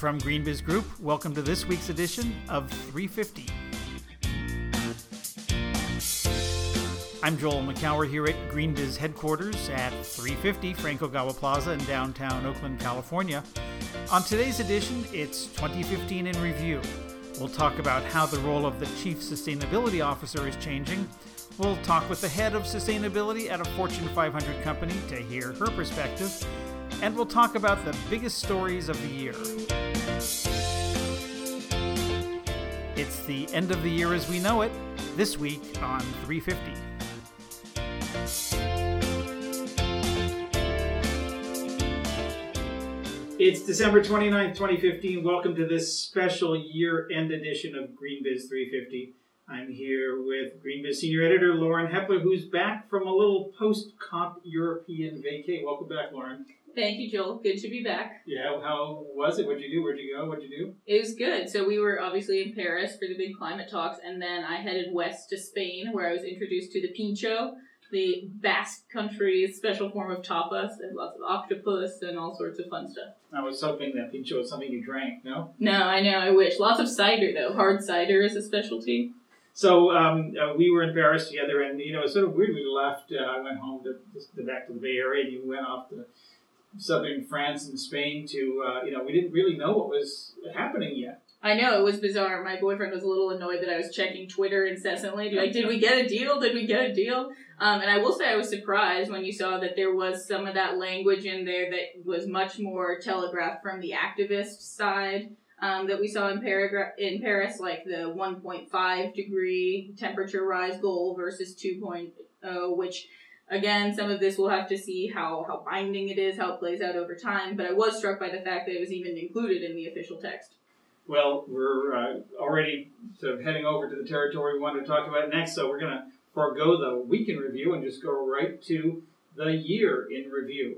from GreenBiz Group. Welcome to this week's edition of 350. I'm Joel Makower here at GreenBiz headquarters at 350 Frank Ogawa Plaza in downtown Oakland, California. On today's edition, it's 2015 in review. We'll talk about how the role of the Chief Sustainability Officer is changing. We'll talk with the head of sustainability at a Fortune 500 company to hear her perspective. And we'll talk about the biggest stories of the year. It's the end of the year as we know it, this week on 350. It's December 29th, 2015. Welcome to this special year end edition of GreenBiz 350. I'm here with GreenBiz Senior Editor Lauren Hepler, who's back from a little post comp European vacay. Welcome back, Lauren. Thank you, Joel. Good to be back. Yeah, how was it? What'd you do? Where'd you go? What'd you do? It was good. So we were obviously in Paris for the big climate talks, and then I headed west to Spain, where I was introduced to the pincho, the Basque country's special form of tapas, and lots of octopus and all sorts of fun stuff. I was hoping that pincho was something you drank. No. No, I know. I wish. Lots of cider though. Hard cider is a specialty. So um, uh, we were in Paris together, and you know it's sort of weird. We left. Uh, I went home to, to back to the Bay Area, and you went off to southern France and Spain. To uh, you know, we didn't really know what was happening yet. I know it was bizarre. My boyfriend was a little annoyed that I was checking Twitter incessantly. Like, did we get a deal? Did we get a deal? Um, and I will say I was surprised when you saw that there was some of that language in there that was much more telegraphed from the activist side um, that we saw in, paragra- in Paris, like the 1.5 degree temperature rise goal versus 2.0, which again, some of this we'll have to see how, how binding it is, how it plays out over time. But I was struck by the fact that it was even included in the official text. Well, we're uh, already sort of heading over to the territory we wanted to talk about next, so we're going to forego the week in review and just go right to the year in review.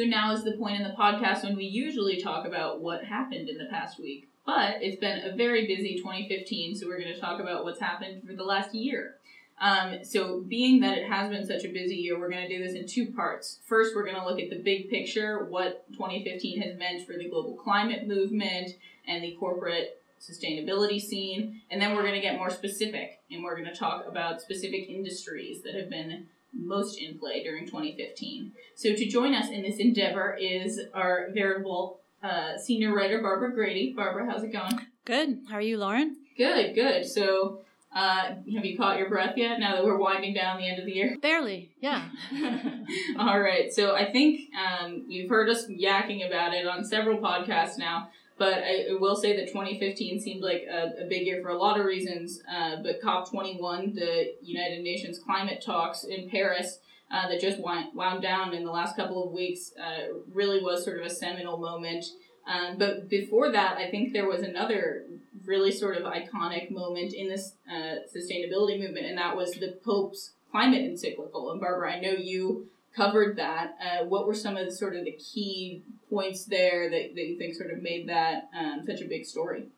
So now is the point in the podcast when we usually talk about what happened in the past week. But it's been a very busy 2015, so we're going to talk about what's happened for the last year. Um, so, being that it has been such a busy year, we're going to do this in two parts. First, we're going to look at the big picture, what 2015 has meant for the global climate movement and the corporate sustainability scene. And then we're going to get more specific, and we're going to talk about specific industries that have been most in play during 2015. So, to join us in this endeavor is our veritable uh, senior writer, Barbara Grady. Barbara, how's it going? Good. How are you, Lauren? Good, good. So, uh, have you caught your breath yet now that we're winding down the end of the year? Barely, yeah. All right. So, I think um, you've heard us yakking about it on several podcasts now. But I, I will say that 2015 seemed like a, a big year for a lot of reasons. Uh, but COP21, the United Nations climate talks in Paris, uh, that just wound, wound down in the last couple of weeks, uh, really was sort of a seminal moment. Um, but before that, I think there was another really sort of iconic moment in this uh, sustainability movement, and that was the Pope's climate encyclical. And Barbara, I know you covered that. Uh, what were some of the sort of the key points there that, that you think sort of made that um, such a big story?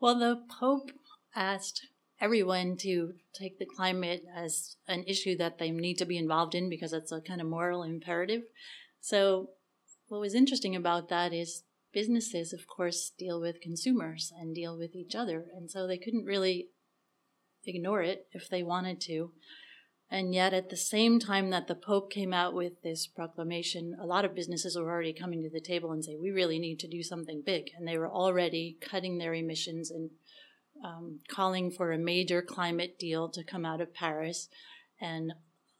Well, the Pope asked everyone to take the climate as an issue that they need to be involved in because it's a kind of moral imperative. So, what was interesting about that is businesses, of course, deal with consumers and deal with each other. And so they couldn't really ignore it if they wanted to. And yet, at the same time that the Pope came out with this proclamation, a lot of businesses were already coming to the table and say, we really need to do something big. And they were already cutting their emissions and um, calling for a major climate deal to come out of Paris. And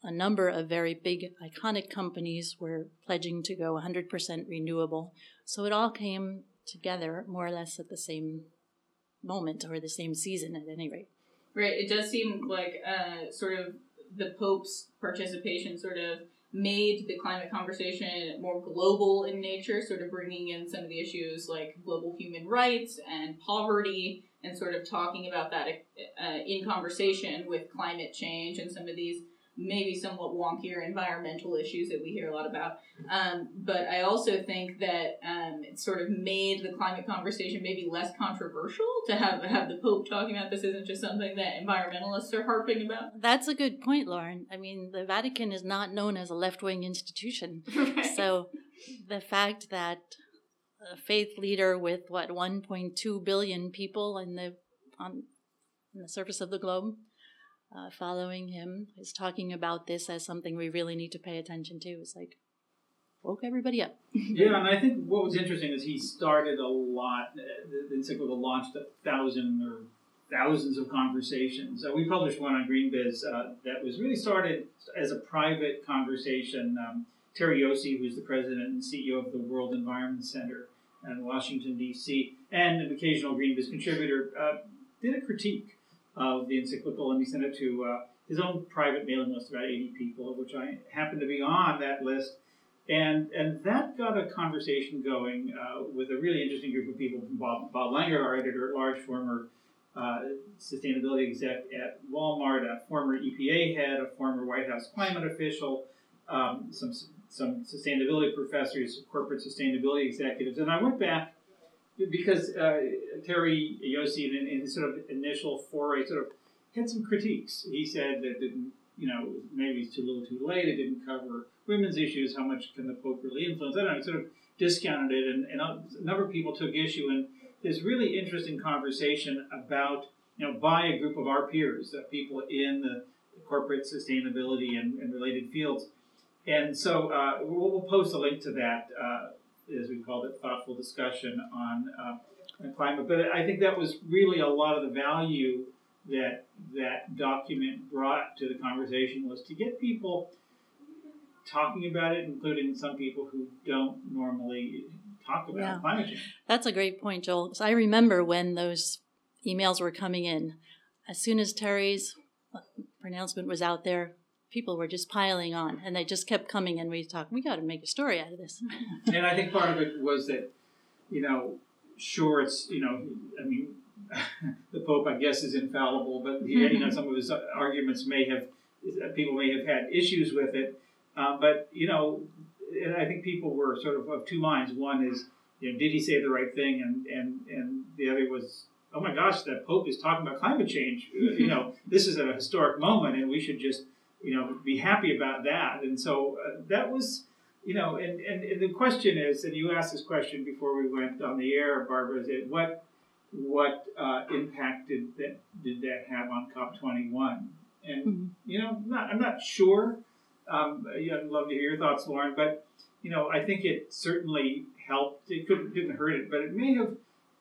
a number of very big, iconic companies were pledging to go 100% renewable. So it all came together more or less at the same moment or the same season, at any rate. Right. It does seem like uh, sort of the Pope's participation sort of made the climate conversation more global in nature, sort of bringing in some of the issues like global human rights and poverty, and sort of talking about that uh, in conversation with climate change and some of these maybe somewhat wonkier environmental issues that we hear a lot about. Um, but I also think that um, it sort of made the climate conversation maybe less controversial to have have the Pope talking about this isn't just something that environmentalists are harping about. That's a good point, Lauren. I mean, the Vatican is not known as a left wing institution. right. So the fact that a faith leader with what 1.2 billion people in the on, on the surface of the globe uh, following him is talking about this as something we really need to pay attention to. It's like woke everybody up. yeah, and I think what was interesting is he started a lot. Uh, the, encyclical launched a thousand or thousands of conversations. Uh, we published one on GreenBiz uh, that was really started as a private conversation. Um, Terry Yosie, who's the president and CEO of the World Environment Center in Washington, D.C., and an occasional GreenBiz contributor, uh, did a critique of the encyclical, and he sent it to uh, his own private mailing list, about 80 people, of which I happened to be on that list. And, and that got a conversation going uh, with a really interesting group of people Bob, Bob Langert, our editor at large, former uh, sustainability exec at Walmart, a former EPA head, a former White House climate official, um, some some sustainability professors, corporate sustainability executives, and I went back because uh, Terry Yosie, in, in his sort of initial foray, sort of had some critiques. He said that didn't, you know, maybe it's too little, too late. It didn't cover women's issues. How much can the Pope really influence? I don't know. Sort of discounted it, and, and a number of people took issue. And this really interesting conversation about, you know, by a group of our peers, uh, people in the corporate sustainability and, and related fields. And so uh, we'll, we'll, post a link to that, uh, as we called it, thoughtful discussion on, uh, on climate. But I think that was really a lot of the value that that document brought to the conversation was to get people talking about it, including some people who don't normally talk about yeah. climate change. That's a great point, Joel. So I remember when those emails were coming in. As soon as Terry's pronouncement was out there, people were just piling on and they just kept coming and we talked we got to make a story out of this. And i think part of it was that you know sure it's you know i mean the pope i guess is infallible but he, you know some of his arguments may have people may have had issues with it. Uh, but you know and i think people were sort of of two minds. One is you know did he say the right thing? And and and the other was oh my gosh that pope is talking about climate change. You know this is a historic moment and we should just you know, be happy about that. And so uh, that was, you know, and, and, and, the question is, and you asked this question before we went on the air, Barbara, is it what what uh, impact did that did that have on COP21? And mm-hmm. you know, I'm not, I'm not sure. Um, I'd love to hear your thoughts, Lauren. But you know, I think it certainly helped. It could didn't hurt it, but it may have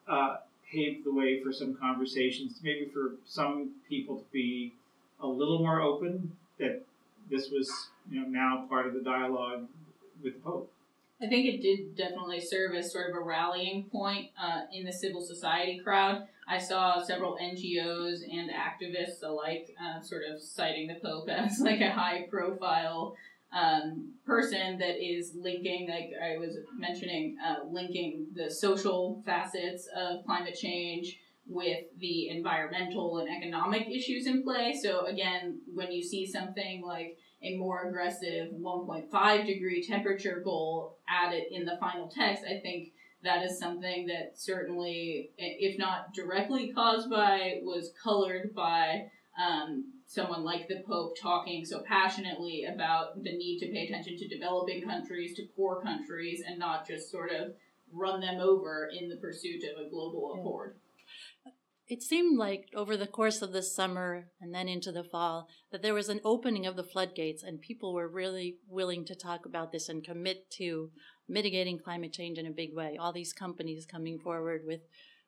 uh, paved the way for some conversations, maybe for some people to be a little more open that this was you know now part of the dialogue with the Pope. I think it did definitely serve as sort of a rallying point uh, in the civil society crowd. I saw several NGOs and activists alike uh, sort of citing the Pope as like a high profile um, person that is linking, like I was mentioning, uh, linking the social facets of climate change with the environmental and economic issues in play. So again, when you see something like a more aggressive 1.5 degree temperature goal added in the final text, I think that is something that certainly, if not directly caused by, was colored by um, someone like the Pope talking so passionately about the need to pay attention to developing countries, to poor countries, and not just sort of run them over in the pursuit of a global accord it seemed like over the course of the summer and then into the fall that there was an opening of the floodgates and people were really willing to talk about this and commit to mitigating climate change in a big way. All these companies coming forward with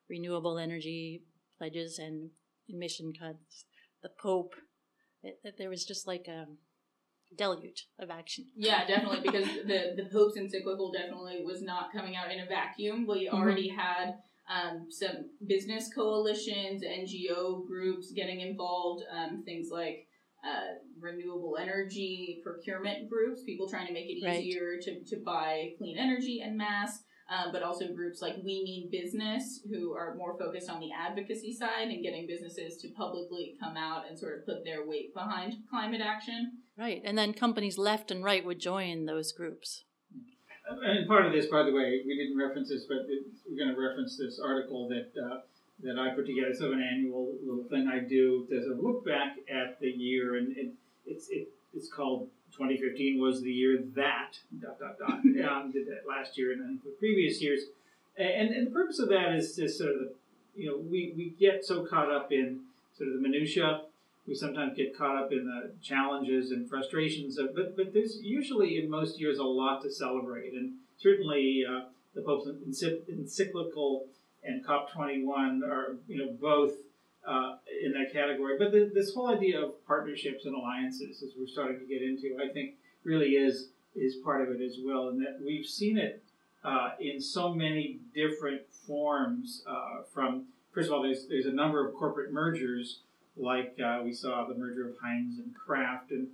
renewable energy pledges and emission cuts. The Pope, it, it, there was just like a deluge of action. Yeah, definitely, because the, the Pope's encyclical definitely was not coming out in a vacuum. We mm-hmm. already had um, some business coalitions, NGO groups getting involved, um, things like uh, renewable energy procurement groups, people trying to make it easier to, to buy clean energy en masse. um, but also groups like We Mean Business, who are more focused on the advocacy side and getting businesses to publicly come out and sort of put their weight behind climate action. Right, and then companies left and right would join those groups. And part of this, by the way, we didn't reference this, but it, we're going to reference this article that uh, that I put together. It's sort of an annual little thing I do. There's a look back at the year, and it, it's it, it's called 2015 was the year that dot dot dot um, did that last year and I think the previous years. And, and the purpose of that is just sort of the, you know we, we get so caught up in sort of the minutia. We sometimes get caught up in the challenges and frustrations, of, but but there's usually in most years a lot to celebrate, and certainly uh, the Pope's encyclical and COP21 are you know both uh, in that category. But the, this whole idea of partnerships and alliances, as we're starting to get into, I think really is is part of it as well, and that we've seen it uh, in so many different forms. Uh, from first of all, there's there's a number of corporate mergers, like uh, we saw the merger of Heinz and Kraft, and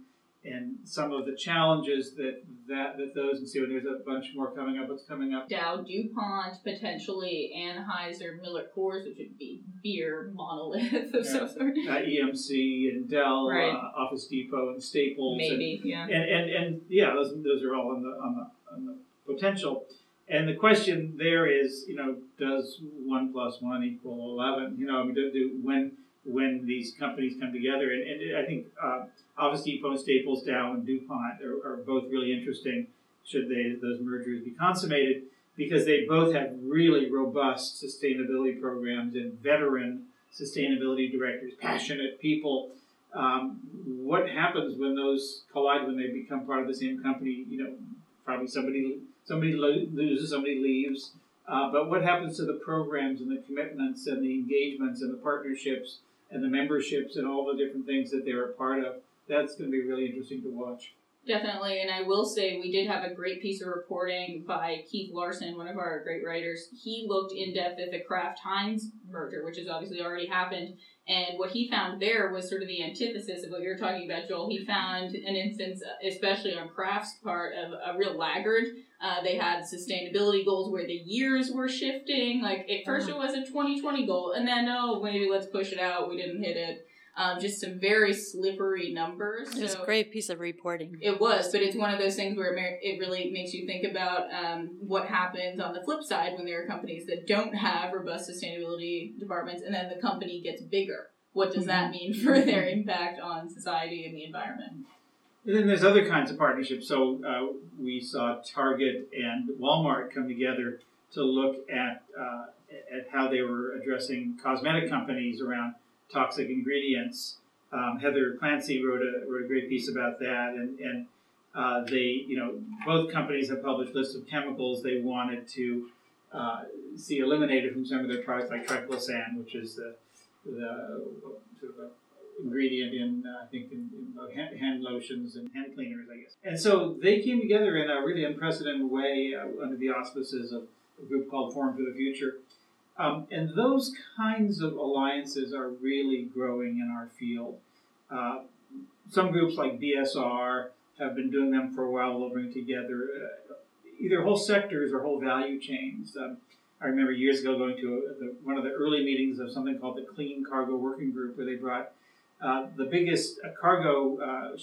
and some of the challenges that that, that those and see when there's a bunch more coming up. What's coming up? Dow, DuPont, potentially Anheuser, Miller Coors, which would be beer monolith of yeah. some sort. Uh, EMC and Dell, right. uh, Office Depot and Staples. Maybe, and, yeah. And, and and yeah, those those are all on the on the on the potential. And the question there is, you know, does one plus one equal eleven? You know, do, do when when these companies come together. And, and I think uh, Office Depot, Staples, Dow, and DuPont are, are, both really interesting should they those mergers be consummated because they both have really robust sustainability programs and veteran sustainability directors, passionate people. Um, what happens when those collide when they become part of the same company? You know, probably somebody somebody loses, somebody leaves. Uh, but what happens to the programs and the commitments and the engagements and the partnerships and the memberships and all the different things that they're a part of. That's going to be really interesting to watch. Definitely, and I will say we did have a great piece of reporting by Keith Larson, one of our great writers. He looked in depth at the Kraft Heinz merger, which has obviously already happened, and what he found there was sort of the antithesis of what you're talking about, Joel. He found an instance, especially on Kraft's part, of a real laggard. Uh, they had sustainability goals where the years were shifting. Like at 1st it was a 2020 goal, and then oh maybe let's push it out. We didn't hit it. Um, just some very slippery numbers. It was so a great piece of reporting. It was, but it's one of those things where it really makes you think about um, what happens on the flip side when there are companies that don't have robust sustainability departments, and then the company gets bigger. What does that mm-hmm. mean for their impact on society and the environment? And then there's other kinds of partnerships. So uh, we saw Target and Walmart come together to look at uh, at how they were addressing cosmetic companies around toxic ingredients. Um, Heather Clancy wrote a wrote a great piece about that, and and uh, they you know both companies have published lists of chemicals they wanted to uh, see eliminated from some of their products, like triclosan, which is the the sort of ingredient in uh, I think in, in hand, lotions and hand cleaners, I guess. And so they came together in a really unprecedented way uh, under the auspices of a group called Forum for the Future um, and those kinds of alliances are really growing in our field. Uh, some groups like BSR have been doing them for a while. They'll bring together uh, either whole sectors or whole value chains. Um, I remember years ago going to a, the, one of the early meetings of something called the Clean Cargo Working Group, where they brought uh, the biggest uh, cargo, uh,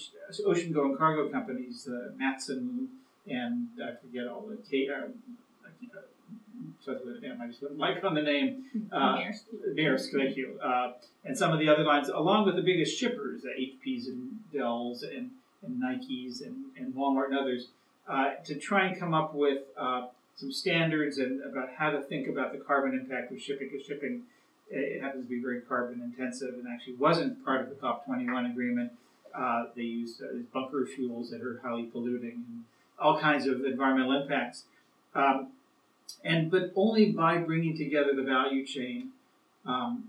ocean-going cargo companies, the Matson and I forget all the K, so I just like on the name. Uh, Maersk, thank you. Uh, and some of the other lines, along with the biggest shippers, uh, HPs and Dells and, and Nikes and, and Walmart and others, uh, to try and come up with uh, some standards and about how to think about the carbon impact of shipping. Because shipping it happens to be very carbon intensive and actually wasn't part of the COP21 agreement. Uh, they use uh, bunker fuels that are highly polluting and all kinds of environmental impacts. Um, and but only by bringing together the value chain, um,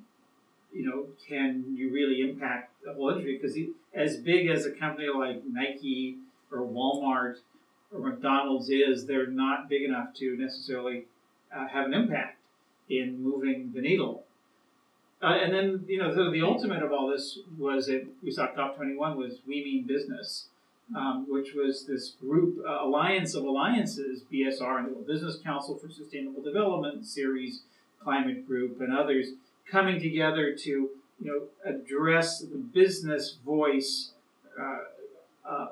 you know, can you really impact the whole industry? Because as big as a company like Nike or Walmart or McDonald's is, they're not big enough to necessarily uh, have an impact in moving the needle. Uh, and then, you know, sort of the ultimate of all this was that we saw COP21 was We Mean Business. um, which was this group uh, alliance of alliances, BSR and the World Business Council for Sustainable Development, Ceres Climate Group, and others coming together to you know address the business voice uh, uh,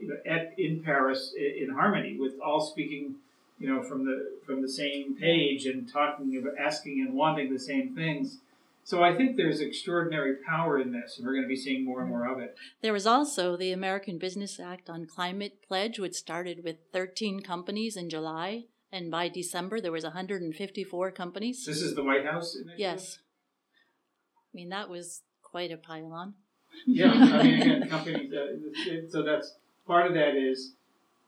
you know, at, in Paris in harmony with all speaking you know from the from the same page and talking about asking and wanting the same things so I think there's extraordinary power in this, and we're going to be seeing more and more of it. There was also the American Business Act on Climate Pledge, which started with 13 companies in July, and by December there was 154 companies. This is the White House. Yes. I mean that was quite a pylon. yeah, I mean again, companies. Uh, so that's part of that is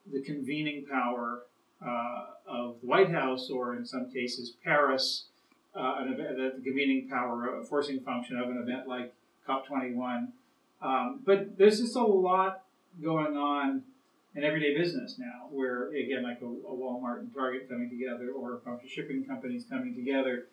the convening power uh, of the White House, or in some cases Paris uh, an event, the convening power, a forcing function of an event like COP21. Um, but there's just a lot going on in everyday business now, where again, like a, a Walmart and Target coming together, or a bunch of shipping companies coming together,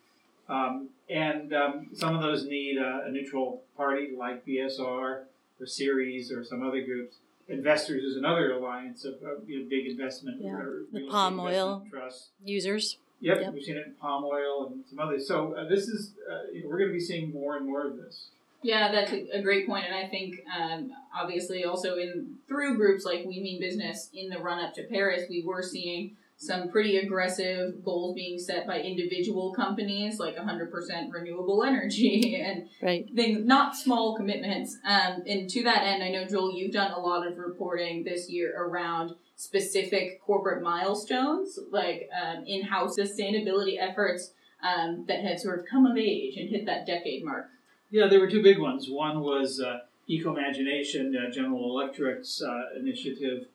um, and um, some of those need a, a, neutral party like BSR or Ceres or some other groups. Investors is another alliance of, of you know, big investment. Yeah. the palm oil trust users. Yep, yep, we've seen it in palm oil and some others. So uh, this is uh, we're going to be seeing more and more of this. Yeah, that's a, great point, and I think um, obviously also in through groups like We Mean Business in the run up to Paris, we were seeing some pretty aggressive goals being set by individual companies, like 100% renewable energy and right. things, not small commitments. Um, and to that end, I know Joel, you've done a lot of reporting this year around specific corporate milestones, like um, in-house sustainability efforts um, that had sort of come of age and hit that decade mark? Yeah, there were two big ones. One was uh, Ecomagination, uh, General Electric's uh, initiative,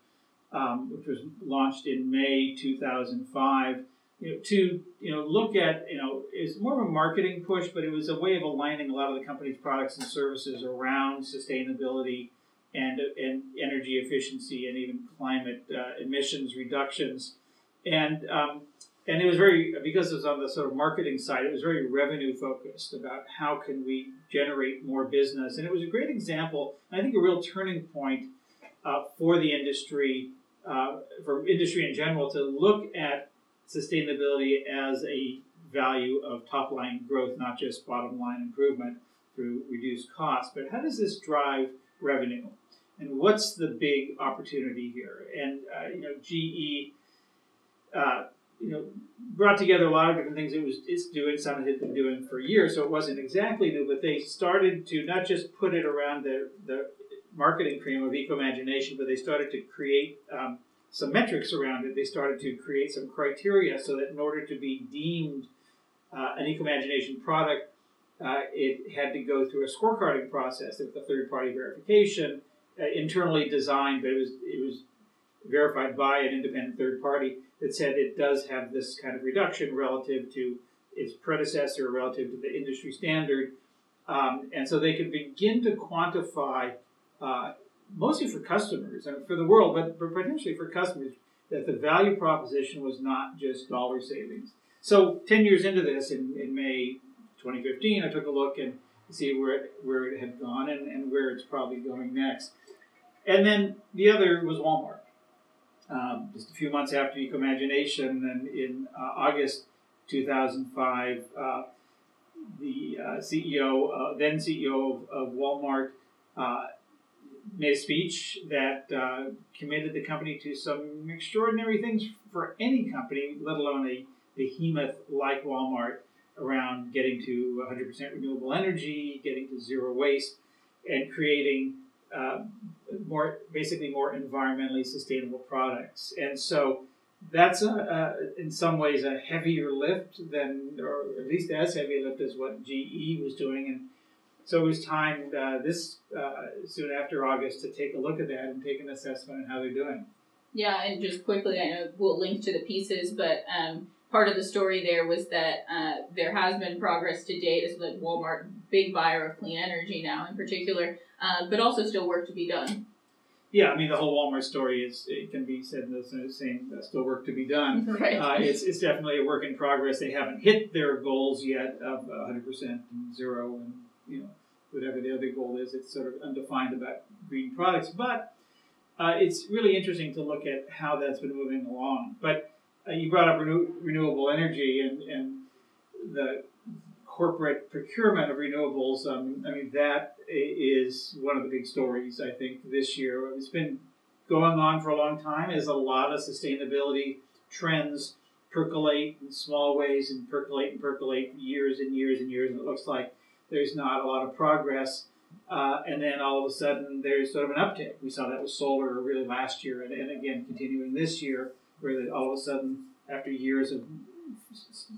um, which was launched in May 2005. You know, to you know, look at you know, it's more of a marketing push, but it was a way of aligning a lot of the company's products and services around sustainability and, and energy efficiency and even climate uh, emissions reductions. And, um, and it was very, because it was on the sort of marketing side, it was very revenue focused about how can we generate more business. And it was a great example, I think a real turning point uh, for the industry, uh, for industry in general, to look at sustainability as a value of top line growth, not just bottom line improvement through reduced costs. But how does this drive revenue? and what's the big opportunity here? And uh, you know, GE, uh, you know, brought together a lot of different things it was it's doing. Some it had been doing for years, so it wasn't exactly new. But they started to not just put it around the the marketing cream of Ecomagination, but they started to create um, some metrics around it. They started to create some criteria so that in order to be deemed uh, an Ecomagination product, uh, it had to go through a scorecarding process with the third party verification uh, internally designed, but it was it was verified by an independent third party that said it does have this kind of reduction relative to its predecessor, relative to the industry standard, um, and so they could begin to quantify, uh, mostly for customers and for the world, but, potentially for customers, that the value proposition was not just dollar savings. So ten years into this, in, in May 2015, I took a look and see where it, where it had gone and, and where it's probably going next. And then the other was Walmart. Um, just a few months after Ecomagination, and in uh, August 2005, uh, the uh, CEO, uh, then CEO of, of Walmart, uh, made a speech that uh, committed the company to some extraordinary things for any company, let alone a behemoth like Walmart, around getting to 100% renewable energy, getting to zero waste, and creating uh, more basically more environmentally sustainable products. And so that's a, a, in some ways a heavier lift than, or at least as heavy a lift as what GE was doing. And so it was time uh, this uh, soon after August to take a look at that and take an assessment on how they're doing. Yeah, and just quickly, I know we'll link to the pieces, but um, part of the story there was that uh, there has been progress to date as like Walmart, big buyer of clean energy now in particular, uh, but also still work to be done. Yeah, I mean the whole Walmart story is it can be said in the same uh, still work to be done. Right. Uh, it's, it's definitely a work in progress. They haven't hit their goals yet of 100 percent and zero and you know whatever the other goal is. It's sort of undefined about green products, but uh, it's really interesting to look at how that's been moving along. But uh, you brought up renew- renewable energy and, and the corporate procurement of renewables. Um, I mean, that is one of the big stories, I think, this year. It's been going on for a long time as a lot of sustainability trends percolate in small ways and percolate and percolate years and years and years, and it looks like there's not a lot of progress. Uh, and then all of a sudden, there's sort of an uptick. We saw that with solar really last year, and, and again continuing this year, where that all of a sudden, after years of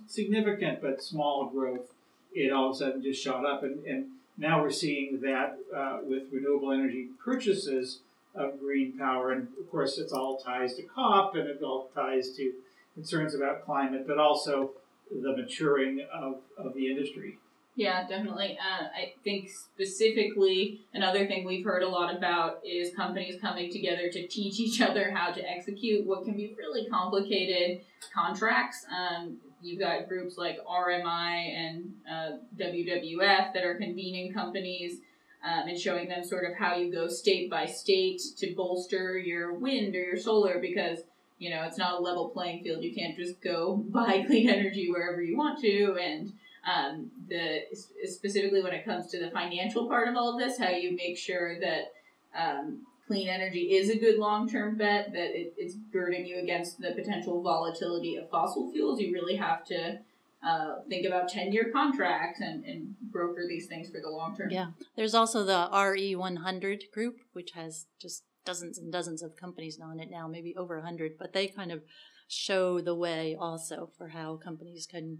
significant but small growth, it all of a sudden just shot up. And, and now we're seeing that uh, with renewable energy purchases of green power. And of course, it's all ties to COP and it all ties to concerns about climate, but also the maturing of, of the industry. Yeah, definitely. Uh, I think specifically another thing we've heard a lot about is companies coming together to teach each other how to execute what can be really complicated contracts. Um, you've got groups like RMI and uh, WWF that are convening companies um, and showing them sort of how you go state by state to bolster your wind or your solar because you know it's not a level playing field. You can't just go buy clean energy wherever you want to and um, the specifically when it comes to the financial part of all of this, how you make sure that um, clean energy is a good long term bet, that it, it's girding you against the potential volatility of fossil fuels. You really have to uh, think about 10 year contracts and, and broker these things for the long term. Yeah. There's also the RE100 group, which has just dozens and dozens of companies on it now, maybe over 100, but they kind of show the way also for how companies can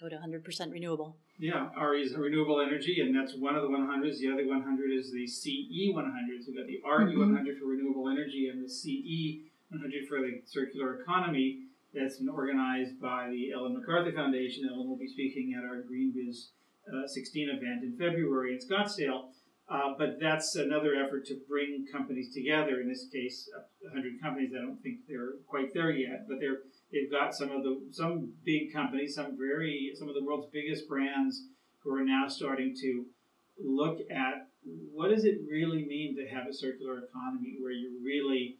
go to 100% renewable. Yeah, RE is renewable energy, and that's one of the 100s. The other 100 is the CE 100. So we've got the RE mm-hmm. 100 for renewable energy and the CE 100 for the circular economy. That's been organized by the Ellen MacArthur Foundation. Ellen will be speaking at our GreenBiz uh, 16 event in February in Scottsdale. Uh, but that's another effort to bring companies together. In this case, 100 companies. I don't think they're quite there yet, but they're They've got some of the some big companies, some very some of the world's biggest brands who are now starting to look at what does it really mean to have a circular economy where you're really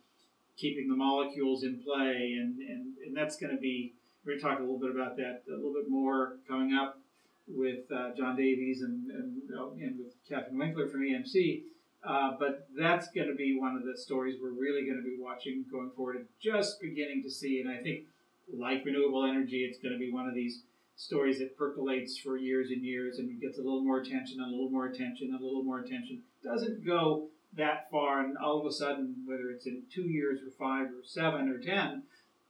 keeping the molecules in play and, and, and that's going to be we're going to talk a little bit about that a little bit more coming up with uh, John Davies and, and, and with Kathrin Winkler from EMC. Uh, but that's going to be one of the stories we're really going to be watching going forward and just beginning to see. And I think like renewable energy, it's going to be one of these stories that percolates for years and years and gets a little more attention, and a little more attention, and a little more attention. Doesn't go that far, and all of a sudden, whether it's in two years or five or seven or ten,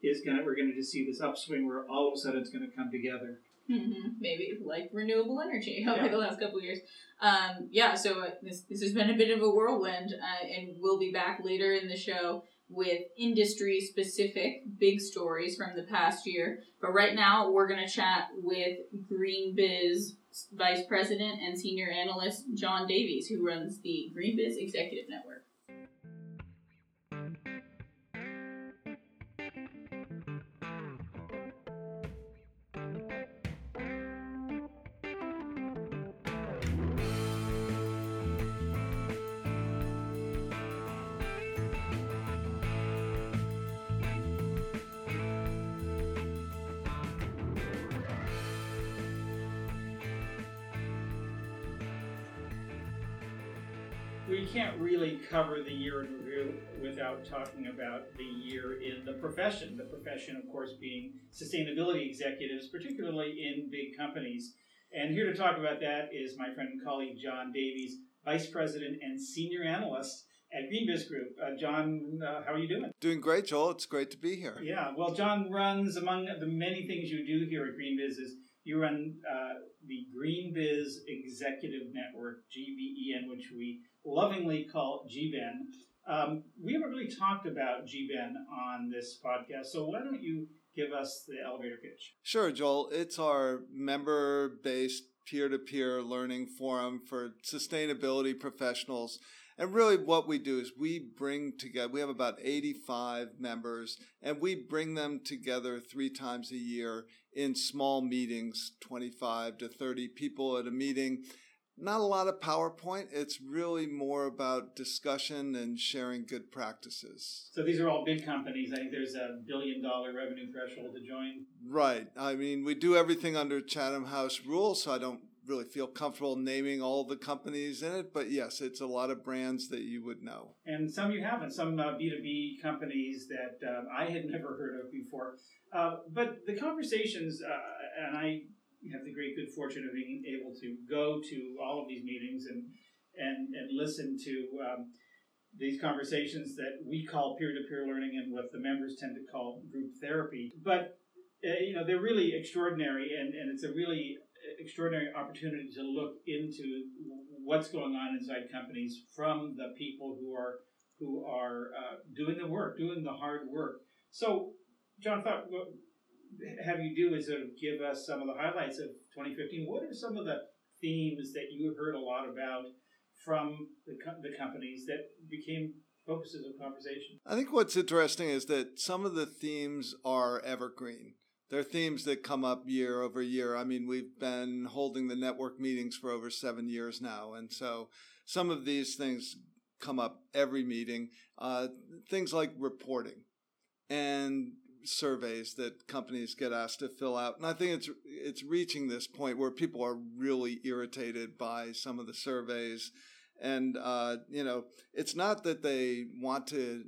is gonna we're gonna just see this upswing where all of a sudden it's gonna come together. Mm-hmm. Maybe like renewable energy over yeah. the last couple of years. Um, yeah, so uh, this, this has been a bit of a whirlwind, uh, and we'll be back later in the show with industry specific big stories from the past year. But right now, we're going to chat with GreenBiz Vice President and Senior Analyst John Davies, who runs the GreenBiz Executive Network. Cover the year in review without talking about the year in the profession. The profession, of course, being sustainability executives, particularly in big companies. And here to talk about that is my friend and colleague John Davies, Vice President and Senior Analyst at GreenBiz Group. Uh, John, uh, how are you doing? Doing great, Joel. It's great to be here. Yeah, well, John runs, among the many things you do here at GreenBiz, is you run uh, the GreenBiz Executive Network, GBEN, which we lovingly call GBEN. Um, we haven't really talked about GBEN on this podcast, so why don't you give us the elevator pitch? Sure, Joel. It's our member based peer to peer learning forum for sustainability professionals. And really, what we do is we bring together, we have about 85 members, and we bring them together three times a year in small meetings 25 to 30 people at a meeting not a lot of PowerPoint. It's really more about discussion and sharing good practices. So these are all big companies. I think there's a billion dollar revenue threshold to join. Right. I mean, we do everything under Chatham House rules, so I don't really feel comfortable naming all the companies in it. But yes, it's a lot of brands that you would know. And some you haven't. Some uh, B2B companies that uh, I had never heard of before. Uh, but the conversations, uh, and I have the great good fortune of being able to go to all of these meetings and and and listen to um, these conversations that we call peer-to-peer learning and what the members tend to call group therapy. But uh, you know they're really extraordinary, and, and it's a really extraordinary opportunity to look into what's going on inside companies from the people who are who are uh, doing the work, doing the hard work. So, John, thought what have you do is sort of give us some of the highlights of 2015. What are some of the themes that you heard a lot about from the, co- the companies that became focuses of conversation? I think what's interesting is that some of the themes are evergreen. They're themes that come up year over year. I mean, we've been holding the network meetings for over seven years now. And so some of these things come up every meeting. Uh, things like reporting and surveys that companies get asked to fill out. And I think it's it's reaching this point where people are really irritated by some of the surveys. And uh, you know, it's not that they want to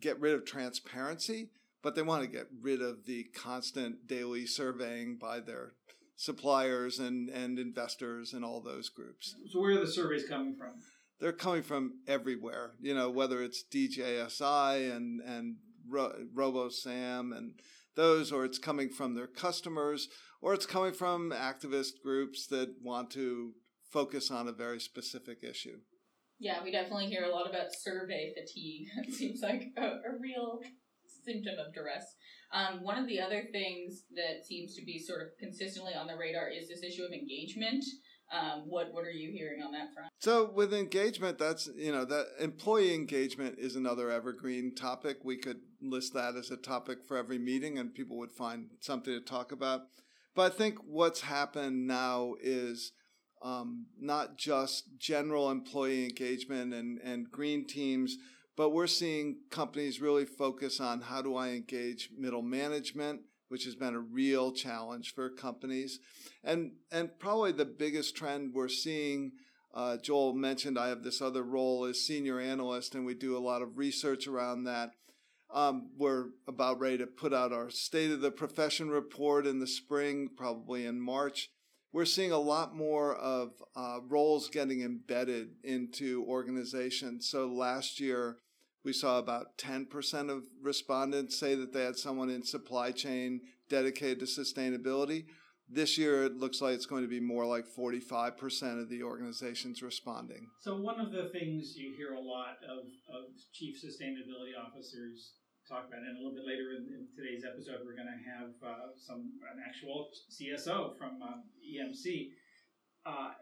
get rid of transparency, but they want to get rid of the constant daily surveying by their suppliers and, and investors and all those groups. So where are the surveys coming from? They're coming from everywhere, you know, whether it's DJSI and, and Ro- RobecoSAM and those, or it's coming from their customers, or it's coming from activist groups that want to focus on a very specific issue. Yeah, we definitely hear a lot about survey fatigue. It seems like a, a real symptom of duress. Um, one of the other things that seems to be sort of consistently on the radar is this issue of engagement. Um, what what are you hearing on that front? So with engagement, that's you know that employee engagement is another evergreen topic. We could list that as a topic for every meeting, and people would find something to talk about. But I think what's happened now is um, not just general employee engagement and, and green teams, but we're seeing companies really focus on how do I engage middle management, which has been a real challenge for companies. And, and probably the biggest trend we're seeing, uh, Joel mentioned I have this other role as senior analyst, and we do a lot of research around that. Um, we're about ready to put out our state of the profession report in the spring, probably in March. We're seeing a lot more of uh, roles getting embedded into organizations. So last year, we saw about 10% of respondents say that they had someone in supply chain dedicated to sustainability. This year, it looks like it's going to be more like 45% of the organizations responding. So, one of the things you hear a lot of, of chief sustainability officers talk about, and a little bit later in, in today's episode, we're going to have uh, some an actual CSO from uh, EMC. Uh,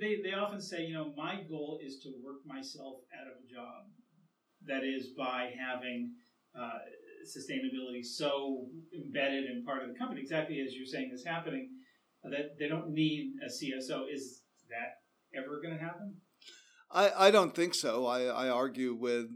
they, they often say, you know, my goal is to work myself out of a job that is by having uh, sustainability so embedded in part of the company, exactly as you're saying is happening, that they don't need a CSO. Is that ever going to happen? I, I don't think so. I, I argue with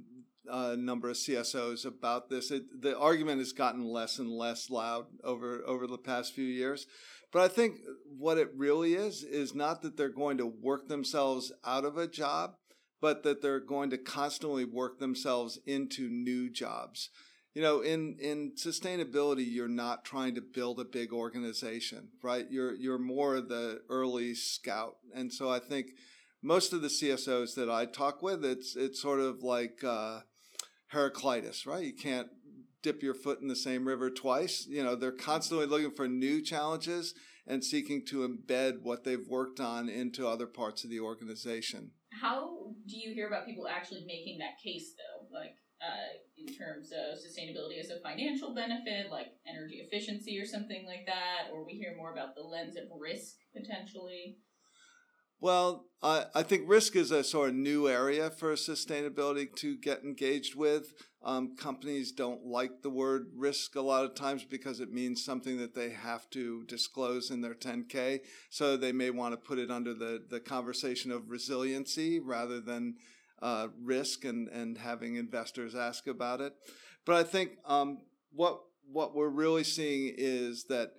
a number of CSOs about this. It, the argument has gotten less and less loud over over the past few years. But I think what it really is is not that they're going to work themselves out of a job, but that they're going to constantly work themselves into new jobs. You know, in, in sustainability, you're not trying to build a big organization, right? You're, you're more the early scout. And so I think most of the CSOs that I talk with, it's, it's sort of like, uh, Heraclitus, right? You can't dip your foot in the same river twice. You know, they're constantly looking for new challenges and seeking to embed what they've worked on into other parts of the organization. How do you hear about people actually making that case, though? Like, uh, in terms of sustainability as a financial benefit, like energy efficiency or something like that, or we hear more about the lens of risk potentially? Well, uh, I think risk is a sort of new area for sustainability to get engaged with. Um, companies don't like the word risk a lot of times because it means something that they have to disclose in their 10K. So they may want to put it under the, the conversation of resiliency rather than uh, risk and, and having investors ask about it. But I think um, what what we're really seeing is that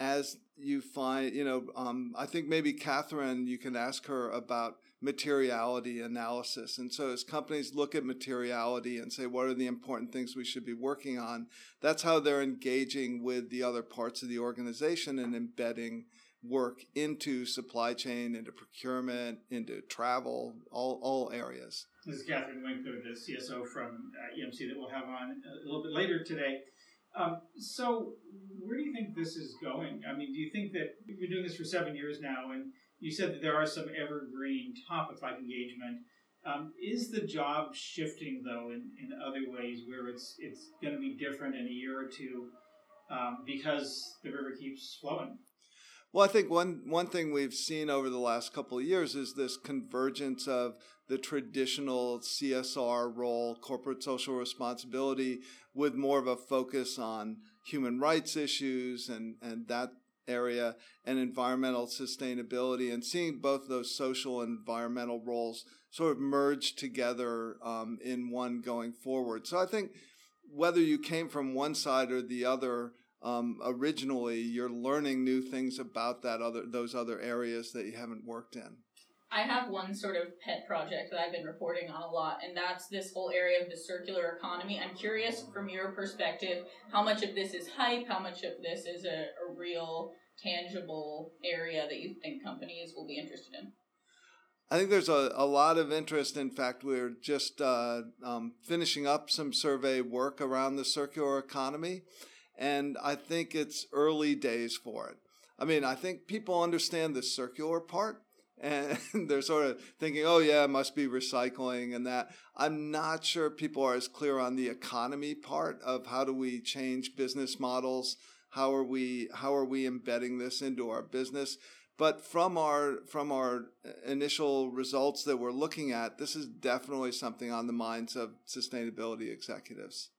as you find, you know, um, I think maybe Kathrin, you can ask her about materiality analysis. And so, as companies look at materiality and say, what are the important things we should be working on, that's how they're engaging with the other parts of the organization and embedding work into supply chain, into procurement, into travel, all, all areas. This is Kathrin Winkler, the CSO from uh, EMC that we'll have on a little bit later today. Um, so, where do you think this is going? I mean, do you think that you've been doing this for seven years now, and you said that there are some evergreen topics like engagement. Um, is the job shifting though in, in other ways where it's it's going to be different in a year or two um, because the river keeps flowing? Well, I think one one thing we've seen over the last couple of years is this convergence of the traditional CSR role, corporate social responsibility, with more of a focus on human rights issues and, and that area and environmental sustainability and seeing both those social and environmental roles sort of merge together um, in one going forward. So I think whether you came from one side or the other um, originally, you're learning new things about that other those other areas that you haven't worked in. I have one sort of pet project that I've been reporting on a lot, and that's this whole area of the circular economy. I'm curious from your perspective, how much of this is hype, how much of this is a, a real tangible area that you think companies will be interested in? I think there's a, a lot of interest. In fact, we're just uh, um, finishing up some survey work around the circular economy, and I think it's early days for it. I mean, I think people understand the circular part, and they're sort of thinking, oh, yeah, it must be recycling and that. I'm not sure people are as clear on the economy part of how do we change business models, how are we how are we embedding this into our business. But from our from our initial results that we're looking at, this is definitely something on the minds of sustainability executives.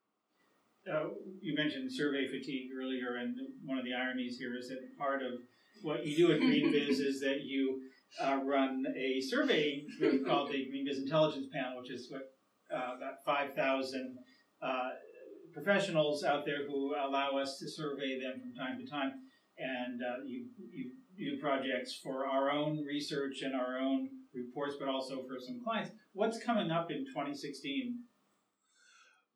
Uh, you mentioned survey fatigue earlier, and one of the ironies here is that part of what you do at GreenBiz is that you uh, run a survey called the Green GreenBiz Intelligence Panel, which is what uh, about 5,000 uh, professionals out there who allow us to survey them from time to time. And uh, you, you do projects for our own research and our own reports, but also for some clients. What's coming up in 2016?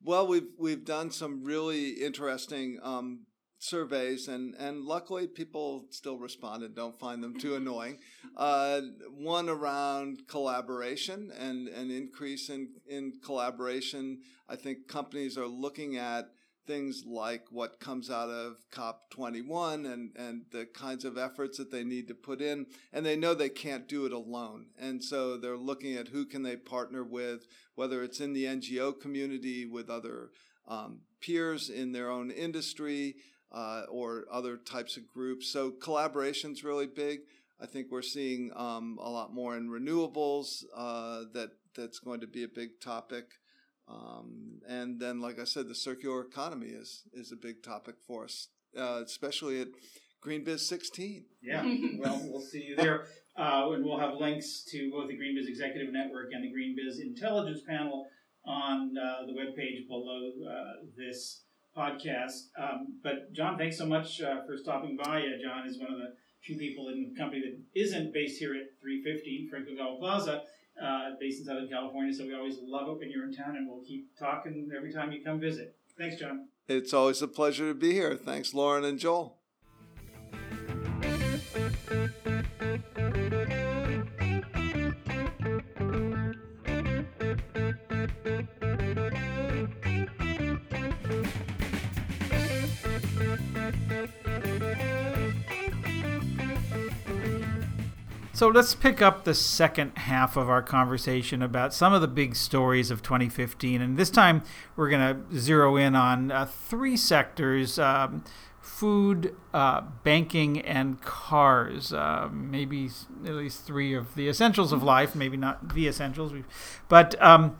Well, we've we've done some really interesting um, surveys, and, and luckily people still respond and don't find them too annoying. Uh, one around collaboration and an increase in, in collaboration. I think companies are looking at things like what comes out of COP21 and, and the kinds of efforts that they need to put in. And they know they can't do it alone. And so they're looking at who can they partner with, whether it's in the NGO community, with other um, peers in their own industry, uh, or other types of groups. So collaboration is really big. I think we're seeing um, a lot more in renewables. Uh, that that's going to be a big topic. Um, and then, like I said, the circular economy is is a big topic for us, uh, especially at GreenBiz 16. Yeah, well, we'll see you there. Uh, and we'll have links to both the GreenBiz Executive Network and the GreenBiz Intelligence Panel on uh, the webpage below uh, this podcast. Um, but John, thanks so much uh, for stopping by. Uh, John is one of the few people in the company that isn't based here at 350 Frank Ogawa Plaza, uh, based in Southern California. So we always love it when you're in town, and we'll keep talking every time you come visit. Thanks, John. It's always a pleasure to be here. Thanks, Lauren and Joel. So let's pick up the second half of our conversation about some of the big stories of 2015. And this time we're going to zero in on uh, three sectors. Um, food, uh, banking, and cars. Uh, maybe at least three of the essentials of life, maybe not the essentials, but um,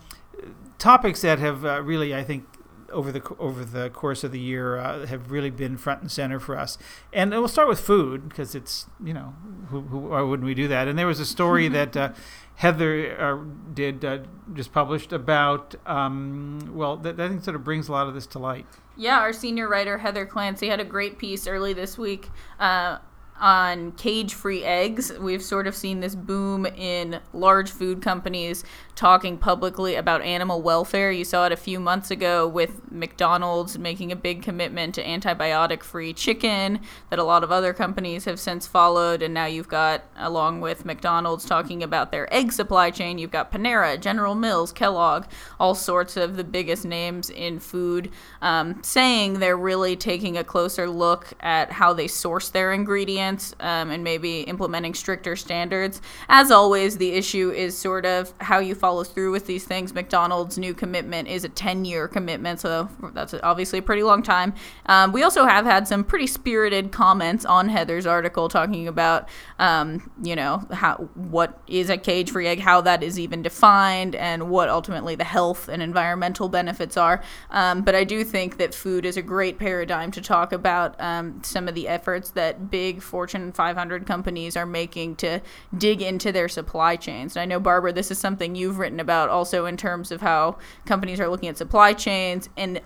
topics that have uh, really, I think, over the over the course of the year uh, have really been front and center for us. And we'll start with food because it's you know who, who, why wouldn't we do that? And there was a story that uh, Heather uh, did uh, just published about um, well that I think sort of brings a lot of this to light. Yeah, our senior writer Heather Clancy had a great piece early this week uh, on cage free eggs. We've sort of seen this boom in large food companies talking publicly about animal welfare. You saw it a few months ago with McDonald's making a big commitment to antibiotic free chicken that a lot of other companies have since followed. And now you've got, along with McDonald's, talking about their egg supply chain, you've got Panera, General Mills, Kellogg, all sorts of the biggest names in food um, saying they're really taking a closer look at how they source their ingredients um, and maybe implementing stricter standards. As always, the issue is sort of how you follow through with these things. McDonald's new commitment is a 10 year commitment, so that's obviously a pretty long time. Um, we also have had some pretty spirited comments on Heather's article talking about, um, you know, how what is a cage free egg, how that is even defined, and what ultimately the health and environmental benefits are. Um, but I do think that food is a great paradigm to talk about um, some of the efforts that big Fortune 500 companies are making to dig into their supply chains. And I know, Barbara, this is something you've written about also in terms of how companies are looking at supply chains and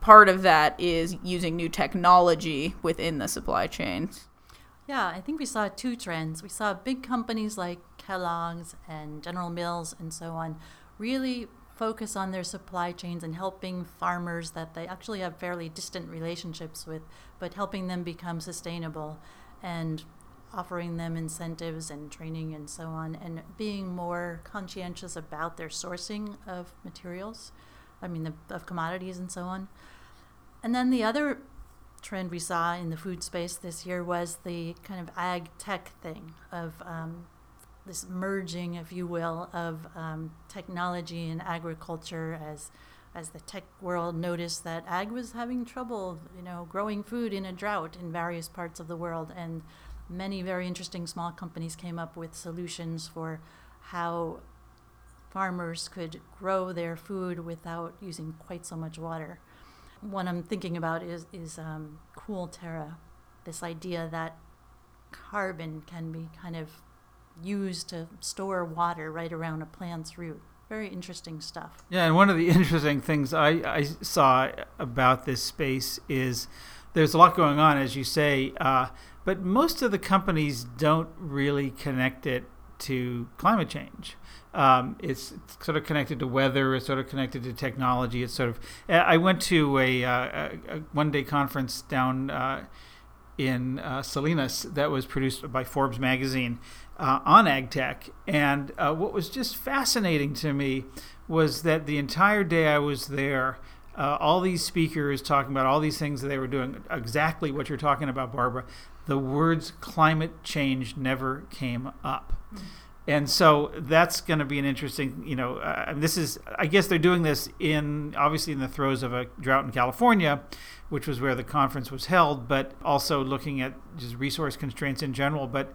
part of that is using new technology within the supply chains. Yeah, I think we saw two trends. We saw big companies like Kellogg's and General Mills and so on really focus on their supply chains and helping farmers that they actually have fairly distant relationships with, but helping them become sustainable. And offering them incentives and training and so on, and being more conscientious about their sourcing of materials, I mean, the, of commodities and so on. And then the other trend we saw in the food space this year was the kind of ag tech thing of um, this merging, if you will, of um, technology and agriculture as as the tech world noticed that ag was having trouble, you know, growing food in a drought in various parts of the world, and many very interesting small companies came up with solutions for how farmers could grow their food without using quite so much water. One I'm thinking about is, is um, Cool Terra, this idea that carbon can be kind of used to store water right around a plant's root. Very interesting stuff. Yeah, and one of the interesting things I, I saw about this space is there's a lot going on, as you say. Uh, but most of the companies don't really connect it to climate change. Um, it's, it's, sort of connected to weather. It's sort of connected to technology. It's sort of. I went to a, uh, a one-day conference down uh, in uh, Salinas that was produced by Forbes magazine uh, on AgTech. and uh, what was just fascinating to me was that the entire day I was there. Uh, all these speakers talking about all these things that they were doing, exactly what you're talking about, Barbara the words climate change never came up. And so that's going to be an interesting, you know, uh, this is, I guess they're doing this in, obviously, in the throes of a drought in California, which was where the conference was held, but also looking at just resource constraints in general. But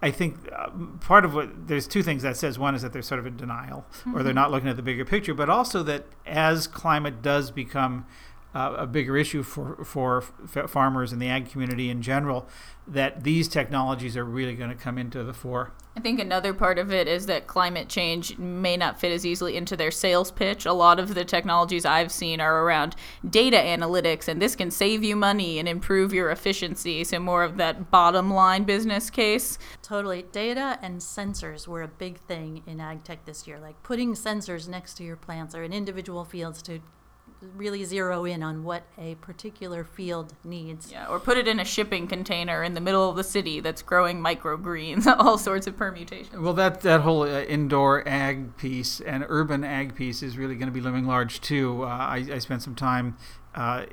I think uh, part of what there's two things that says one is that they're sort of in denial mm-hmm. or they're mm-hmm. not looking at the bigger picture, but also that as climate does become uh, a bigger issue for for f- farmers and the ag community in general that these technologies are really going to come into the fore. I think another part of it is that climate change may not fit as easily into their sales pitch. A lot of the technologies I've seen are around data analytics, and this can save you money and improve your efficiency. So, more of that bottom line business case. Totally. Data and sensors were a big thing in ag tech this year, like putting sensors next to your plants or in individual fields to really zero in on what a particular field needs. Yeah, or put it in a shipping container in the middle of the city that's growing microgreens, all sorts of permutations. Well, that that whole uh, indoor ag piece and urban ag piece is really going to be looming large too. Uh, I, I spent some time uh,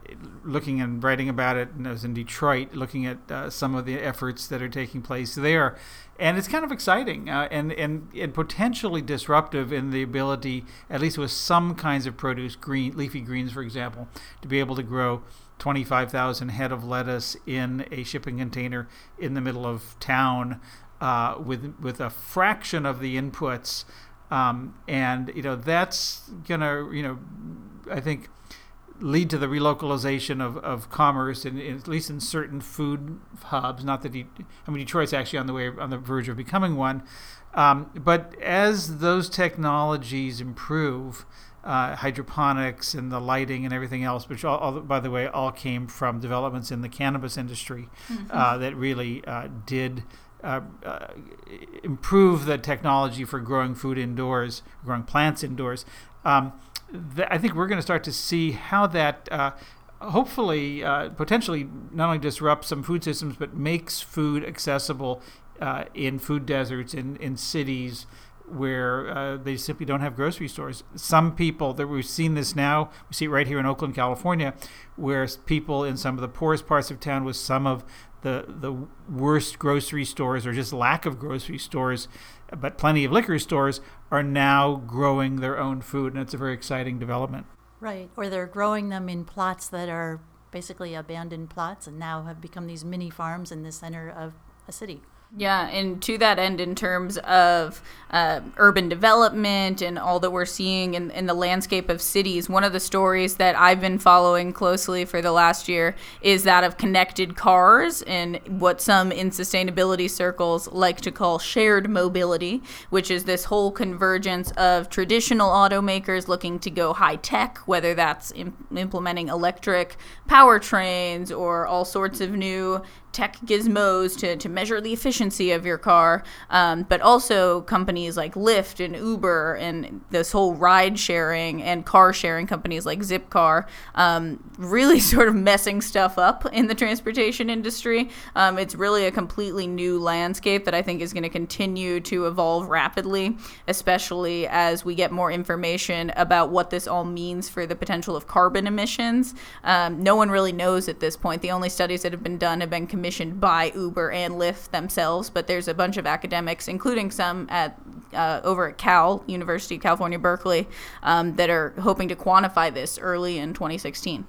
looking and writing about it, and I was in Detroit looking at uh, some of the efforts that are taking place there and it's kind of exciting uh, and, and and potentially disruptive in the ability, at least with some kinds of produce, green leafy greens, for example, to be able to grow 25,000 head of lettuce in a shipping container in the middle of town uh, with with a fraction of the inputs, um, and you know that's gonna you know I think lead to the relocalization of, of commerce in, at least in certain food hubs. Not that he, I mean Detroit's actually on the way on the verge of becoming one, um, but as those technologies improve. Uh, hydroponics and the lighting and everything else, which all, all, by the way all came from developments in the cannabis industry mm-hmm. uh, that really uh, did uh, uh, improve the technology for growing food indoors, growing plants indoors. Um, th- I think we're going to start to see how that uh, hopefully uh, potentially not only disrupts some food systems but makes food accessible uh, in food deserts in, in cities where uh, they simply don't have grocery stores. Some people that we've seen this now, we see it right here in Oakland, California, where people in some of the poorest parts of town with some of the the worst grocery stores or just lack of grocery stores, but plenty of liquor stores are now growing their own food, and it's a very exciting development. Right, or they're growing them in plots that are basically abandoned plots and now have become these mini farms in the center of a city. Yeah, and to that end, in terms of uh, urban development and all that we're seeing in, in the landscape of cities, one of the stories that I've been following closely for the last year is that of connected cars and what some in sustainability circles like to call shared mobility, which is this whole convergence of traditional automakers looking to go high tech, whether that's implementing electric powertrains or all sorts of new tech gizmos to, to measure the efficiency of your car, um, but also companies like Lyft and Uber and this whole ride sharing and car sharing companies like Zipcar, um, really sort of messing stuff up in the transportation industry. Um, it's really a completely new landscape that I think is going to continue to evolve rapidly, especially as we get more information about what this all means for the potential of carbon emissions. Um, no one really knows at this point. The only studies that have been done have been commissioned commissioned by Uber and Lyft themselves, but there's a bunch of academics, including some at uh, over at Cal University of California, Berkeley, um, that are hoping to quantify this early in 2016.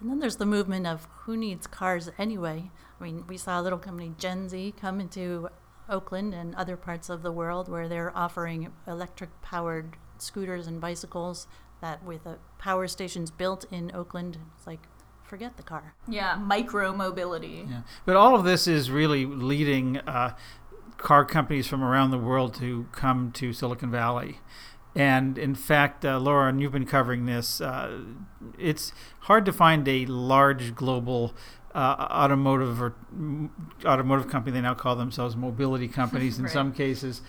And then there's the movement of who needs cars anyway. I mean, we saw a little company GenZe come into Oakland and other parts of the world where they're offering electric powered scooters and bicycles that with the power stations built in Oakland, it's like forget the car. Yeah, micro mobility. Yeah. But all of this is really leading uh, car companies from around the world to come to Silicon Valley. And in fact, uh, Laura, and you've been covering this, uh, it's hard to find a large global uh, automotive or automotive company. They now call themselves mobility companies in right. some cases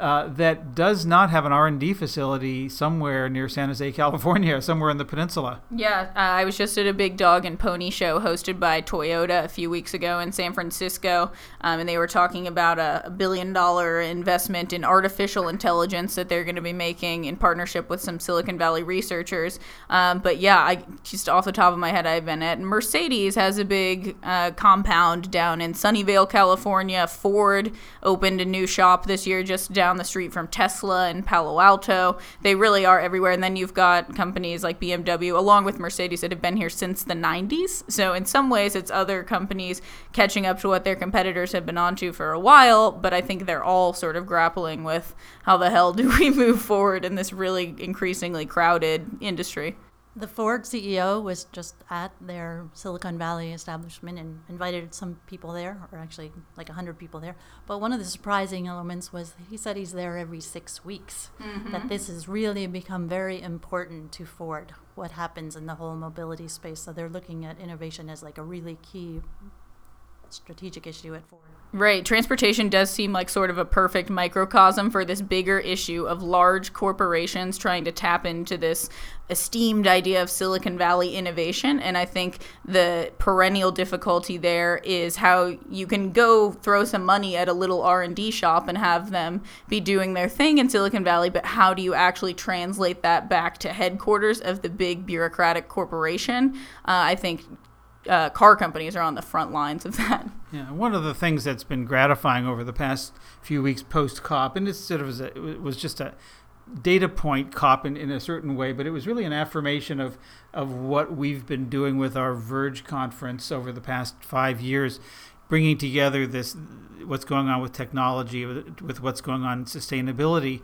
uh, that does not have an R&D facility somewhere near San Jose, California, somewhere in the peninsula. Yeah, uh, I was just at a big dog and pony show hosted by Toyota a few weeks ago in San Francisco, um, and they were talking about a, a billion dollar investment in artificial intelligence that they're going to be making in partnership with some Silicon Valley researchers. Um, but yeah, I just off the top of my head, I've been at Mercedes has a big uh, compound down in Sunnyvale, California. Ford opened a new shop this year just down down the street from Tesla and Palo Alto. They really are everywhere. And then you've got companies like BMW, along with Mercedes, that have been here since the 90s. So in some ways, it's other companies catching up to what their competitors have been onto for a while. But I think they're all sort of grappling with how the hell do we move forward in this really increasingly crowded industry. The Ford CEO was just at their Silicon Valley establishment and invited some people there, or actually like 100 people there. But one of the surprising elements was he said he's there every six weeks, mm-hmm. that this has really become very important to Ford, what happens in the whole mobility space. So they're looking at innovation as like a really key strategic issue at Ford. Right. Transportation does seem like sort of a perfect microcosm for this bigger issue of large corporations trying to tap into this esteemed idea of Silicon Valley innovation. And I think the perennial difficulty there is how you can go throw some money at a little R&D shop and have them be doing their thing in Silicon Valley, but how do you actually translate that back to headquarters of the big bureaucratic corporation? Uh, I think uh, car companies are on the front lines of that. Yeah, one of the things that's been gratifying over the past few weeks post COP, and it sort of it was just a data point COP in, in a certain way, but it was really an affirmation of of what we've been doing with our Verge conference over the past five years, bringing together this what's going on with technology, with, with what's going on in sustainability,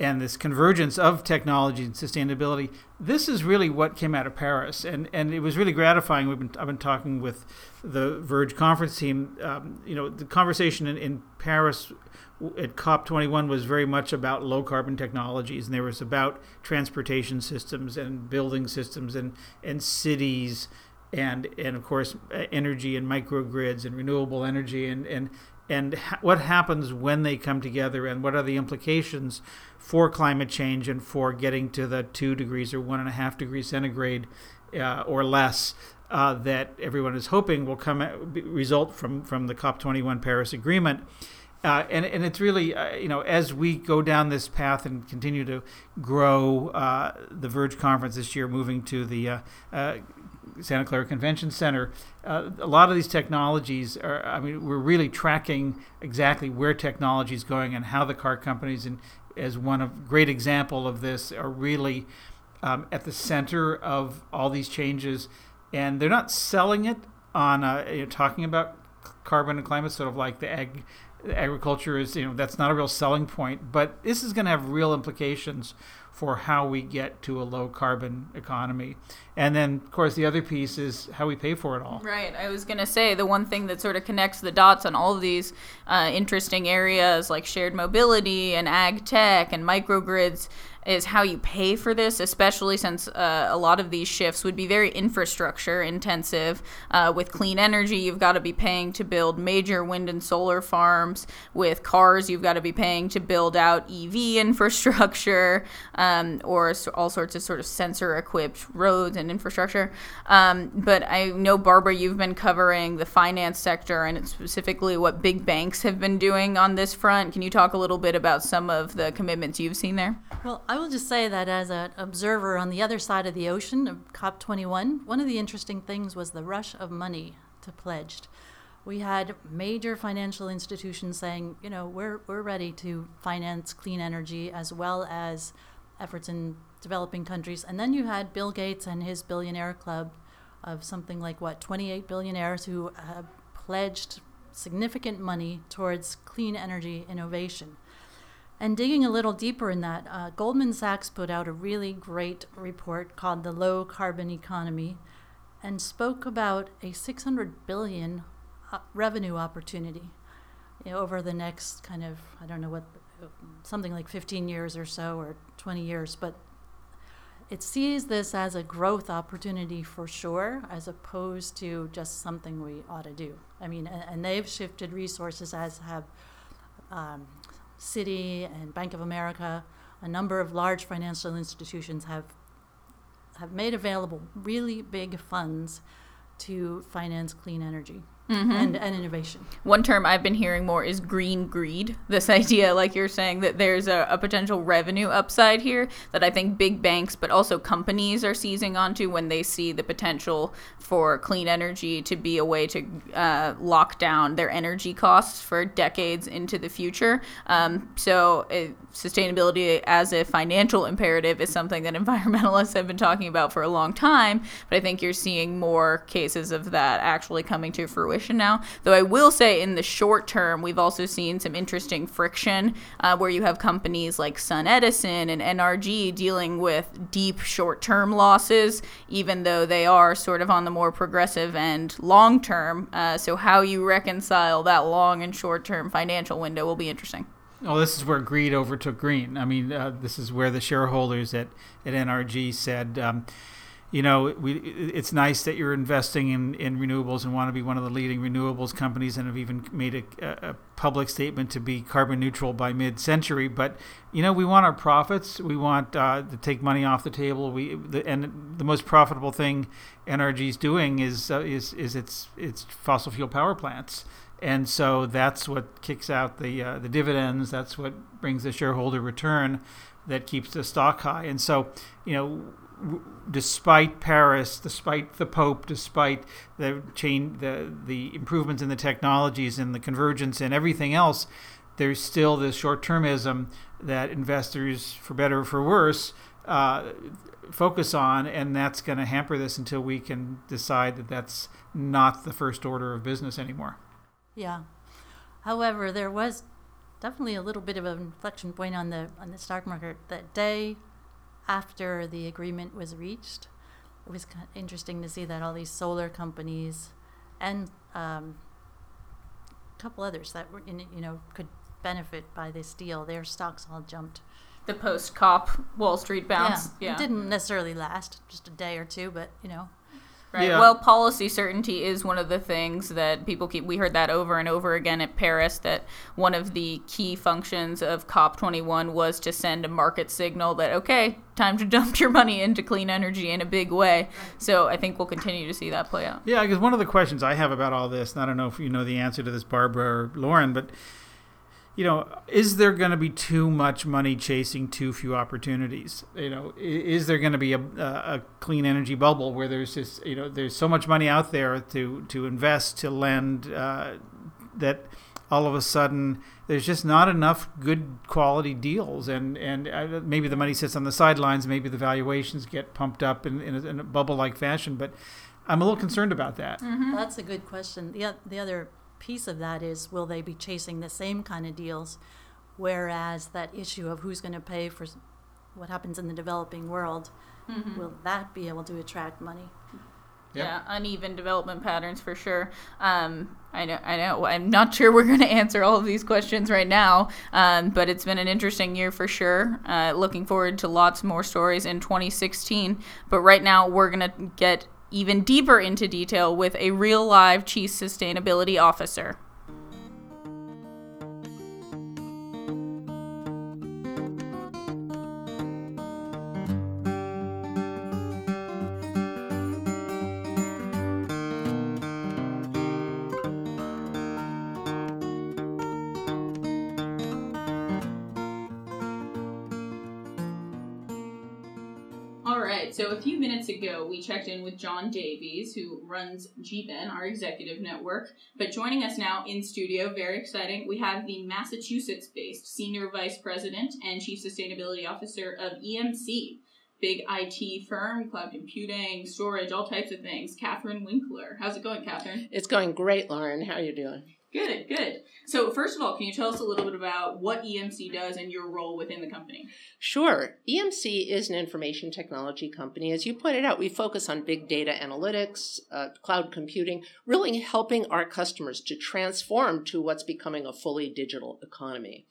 and this convergence of technology and sustainability. This is really what came out of Paris, and and it was really gratifying. We've been I've been talking with the Verge conference team. Um, you know, the conversation in, in Paris at COP21 was very much about low carbon technologies, and there was about transportation systems and building systems and and cities. And, and of course, energy and microgrids and renewable energy and, and and ha- what happens when they come together and what are the implications for climate change and for getting to the two degrees or one and a half degrees centigrade uh, or less uh, that everyone is hoping will come result from from the COP21 Paris Agreement. Uh, and, and it's really, uh, you know, as we go down this path and continue to grow uh, the Verge conference this year, moving to the uh, uh, Santa Clara Convention Center, uh, a lot of these technologies are, I mean, we're really tracking exactly where technology is going and how the car companies, and as one of great example of this, are really um, at the center of all these changes. And they're not selling it on uh, you know, talking about carbon and climate, sort of like the ag agriculture is you know that's not a real selling point but this is going to have real implications for how we get to a low carbon economy. And then, of course, the other piece is how we pay for it all. Right. I was going to say the one thing that sort of connects the dots on all of these uh, interesting areas like shared mobility and ag tech and microgrids is how you pay for this, especially since uh, a lot of these shifts would be very infrastructure intensive. Uh, with clean energy, you've got to be paying to build major wind and solar farms. With cars, you've got to be paying to build out EV infrastructure um, or all sorts of sort of sensor equipped roads and infrastructure. Um, but I know, Barbara, you've been covering the finance sector and specifically what big banks have been doing on this front. Can you talk a little bit about some of the commitments you've seen there? Well, will just say that as an observer on the other side of the ocean of COP21, one of the interesting things was the rush of money to pledged. We had major financial institutions saying, you know, we're, we're ready to finance clean energy as well as efforts in developing countries. And then you had Bill Gates and his billionaire club of something like, what, 28 billionaires who have pledged significant money towards clean energy innovation. And digging a little deeper in that, uh, Goldman Sachs put out a really great report called The Low Carbon Economy and spoke about a 600 billion uh, revenue opportunity you know, over the next kind of, I don't know what, something like 15 years or so or 20 years, but it sees this as a growth opportunity for sure, as opposed to just something we ought to do. I mean, and, and they've shifted resources as have um, Citi and Bank of America, a number of large financial institutions have have made available really big funds to finance clean energy mm-hmm. and, and innovation. One term I've been hearing more is green greed. This idea, like you're saying, that there's a, a, potential revenue upside here that I think big banks, but also companies are seizing onto when they see the potential for clean energy to be a way to uh, lock down their energy costs for decades into the future. Um, so, it, sustainability as a financial imperative is something that environmentalists have been talking about for a long time, but I think you're seeing more cases of that actually coming to fruition fruition now. Though I will say, in the short term, we've also seen some interesting friction uh, where you have companies like SunEdison and NRG dealing with deep short term losses, even though they are sort of on the more progressive and long term. Uh, so, how you reconcile that long and short term financial window will be interesting. Well, this is where greed overtook green. I mean, uh, this is where the shareholders at, at NRG said, um, you know, we, it's nice that you're investing in, in renewables and want to be one of the leading renewables companies and have even made a, a public statement to be carbon neutral by mid century. But, you know, we want our profits. We want uh, to take money off the table. We the, And the most profitable thing NRG is doing is, uh, is, is its, its fossil fuel power plants. And so that's what kicks out the, uh, the dividends. That's what brings the shareholder return that keeps the stock high. And so, you know, despite Paris, despite the Pope, despite the chain, the the improvements in the technologies and the convergence and everything else, there's still this short termism that investors, for better or for worse, uh, focus on, and that's going to hamper this until we can decide that that's not the first order of business anymore. Yeah. However, there was definitely a little bit of an inflection point on the on the stock market that day after the agreement was reached. It was kind of interesting to see that all these solar companies and um, a couple others that were in, you know could benefit by this deal, their stocks all jumped. The post COP Wall Street bounce. Yeah. Yeah. It didn't necessarily last just a day or two, but you know, Right. Yeah. Well, policy certainty is one of the things that people keep. We heard that over and over again at Paris that one of the key functions of COP21 was to send a market signal that, okay, time to dump your money into clean energy in a big way. So I think we'll continue to see that play out. Yeah, because one of the questions I have about all this, and I don't know if you know the answer to this, Barbara or Lauren, but you know, is there going to be too much money chasing too few opportunities? You know, is there going to be a, a, a clean energy bubble where there's just you know there's so much money out there to to invest to lend uh, that all of a sudden there's just not enough good quality deals and and uh, maybe the money sits on the sidelines maybe the valuations get pumped up in, in, a, in a bubble like fashion but i'm a little concerned about that That's a good question. The, the other piece of that is will they be chasing the same kind of deals? Whereas that issue of who's going to pay for what happens in the developing world, will that be able to attract money? Yep. Yeah, uneven development patterns for sure. Um, I know, I know. I'm not sure we're going to answer all of these questions right now, um, but it's been an interesting year for sure. Uh, looking forward to lots more stories in 2016. But right now, we're going to get even deeper into detail with a real live chief sustainability officer. Ago, we checked in with John Davies, who runs GBEN, our executive network. But joining us now in studio, very exciting, we have the Massachusetts based Senior Vice President and Chief Sustainability Officer of EMC, big IT firm, cloud computing, storage, all types of things, Kathrin Winkler. How's it going, Kathrin? It's going great, Lauren. How are you doing? Good, good. So, first of all, can you tell us a little bit about what EMC does and your role within the company? Sure. EMC is an information technology company. As you pointed out, we focus on big data analytics, uh, cloud computing, really helping our customers to transform to what's becoming a fully digital economy.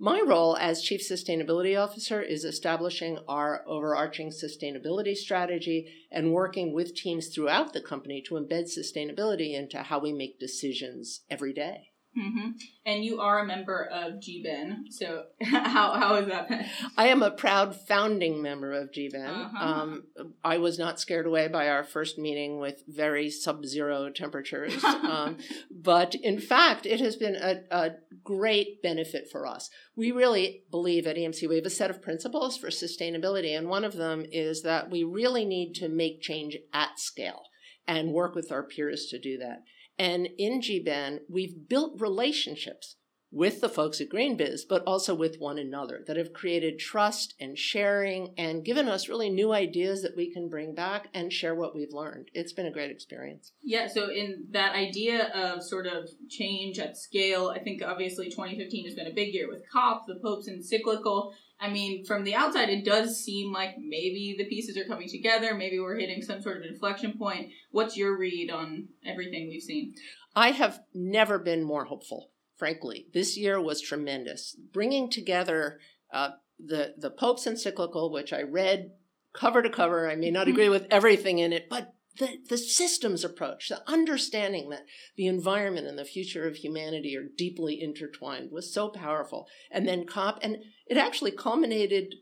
My role as Chief Sustainability Officer is establishing our overarching sustainability strategy and working with teams throughout the company to embed sustainability into how we make decisions every day. Hmm And you are a member of GBEN, so how, how is that? I am a proud founding member of GBEN. Uh-huh. Um, I was not scared away by our first meeting with very sub zero temperatures. um, but in fact, it has been a, a great benefit for us. We really believe at EMC we have a set of principles for sustainability, and one of them is that we really need to make change at scale and work with our peers to do that. And in GBEN, we've built relationships with the folks at GreenBiz, but also with one another that have created trust and sharing and given us really new ideas that we can bring back and share what we've learned. It's been a great experience. Yeah, so in that idea of sort of change at scale, I think obviously 2015 has been a big year with COP, the Pope's encyclical. I mean, from the outside, it does seem like maybe the pieces are coming together. Maybe we're hitting some sort of inflection point. What's your read on everything we've seen? I have never been more hopeful, frankly. This year was tremendous. Bringing together uh, the, the Pope's encyclical, which I read cover to cover. I may not agree with everything in it, but the, the systems approach, the understanding that the environment and the future of humanity are deeply intertwined was so powerful. And then COP, and it actually culminated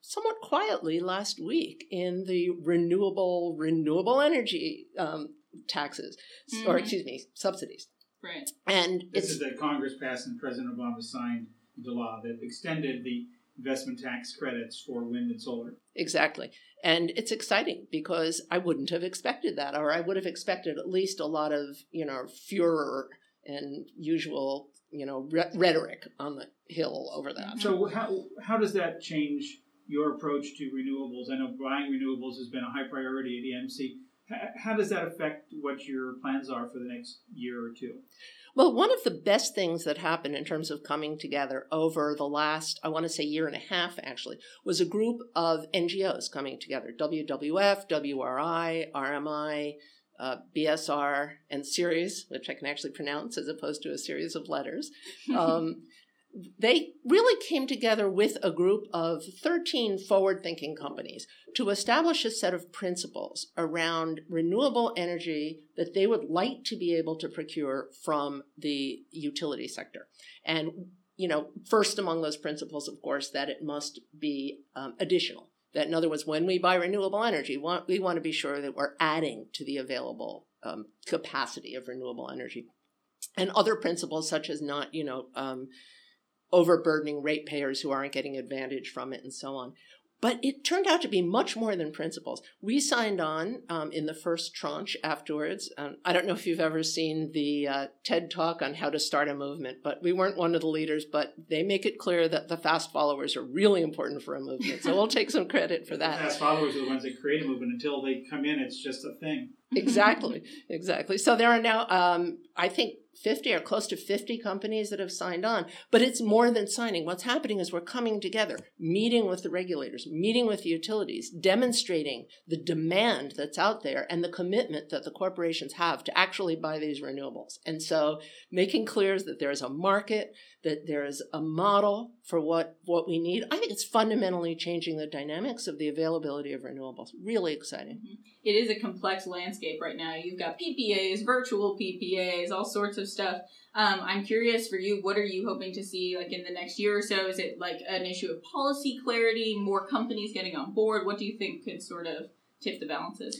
somewhat quietly last week in the renewable renewable energy um, taxes, or Mhm. excuse me, subsidies. Right. And This it's is that Congress passed and President Obama signed into law that extended the investment tax credits for wind and solar. Exactly. And it's exciting because I wouldn't have expected that, or I would have expected at least a lot of, you know, furor and usual, you know, re- rhetoric on the hill over that. So how how does that change your approach to renewables? I know buying renewables has been a high priority at EMC. How does that affect what your plans are for the next year or two? Well, one of the best things that happened in terms of coming together over the last, I want to say, year and a half actually, was a group of NGOs coming together WWF, WRI, RMI, uh, BSR, and Ceres, which I can actually pronounce as opposed to a series of letters. Um, they really came together with a group of 13 forward thinking companies to establish a set of principles around renewable energy that they would like to be able to procure from the utility sector. And, you know, first among those principles, of course, that it must be um, additional. That, in other words, when we buy renewable energy, we want to be sure that we're adding to the available um, capacity of renewable energy. And other principles, such as not, you know, um, overburdening ratepayers who aren't getting advantage from it and so on. But it turned out to be much more than principles. We signed on um, in the first tranche afterwards. Um, I don't know if you've ever seen the uh, TED talk on how to start a movement, but we weren't one of the leaders. But they make it clear that the fast followers are really important for a movement. So we'll take some credit for that. The fast followers are the ones that create a movement. Until they come in, it's just a thing. exactly, exactly. So there are now, um, I think, 50 or close to 50 companies that have signed on. But it's more than signing. What's happening is we're coming together, meeting with the regulators, meeting with the utilities, demonstrating the demand that's out there and the commitment that the corporations have to actually buy these renewables. And so making clear that there's a market, that there is a model for what, what we need. I think it's fundamentally changing the dynamics of the availability of renewables. Really exciting. Mm-hmm. It is a complex landscape right now. You've got PPAs, virtual PPAs, all sorts of stuff. Um, I'm curious for you, what are you hoping to see like in the next year or so? Is it like an issue of policy clarity, more companies getting on board? What do you think could sort of tip the balances?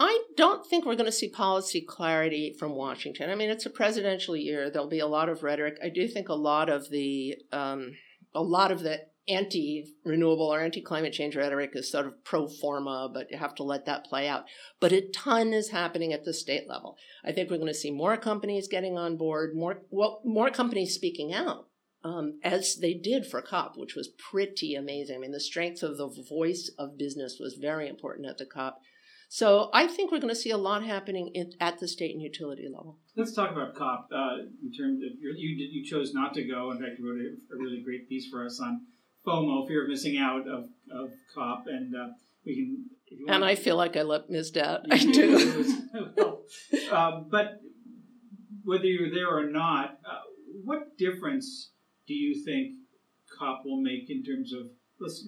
I don't think we're going to see policy clarity from Washington. I mean, it's a presidential year. There'll be a lot of rhetoric. I do think a lot of the um, a lot of the anti-renewable or anti-climate change rhetoric is sort of pro forma, but you have to let that play out. But a ton is happening at the state level. I think we're going to see more companies getting on board, more well, more companies speaking out. Um, as they did for COP, which was pretty amazing. I mean, the strength of the voice of business was very important at the COP. So I think we're going to see a lot happening in, at the state and utility level. Let's talk about COP. Uh, in terms of you, you chose not to go. In fact, you wrote a, a, really great piece for us on FOMO, fear of missing out of, of COP, and uh, we can. And I feel like I let missed out. I do. well, uh, but whether you're there or not, uh, what difference do you think COP will make in terms of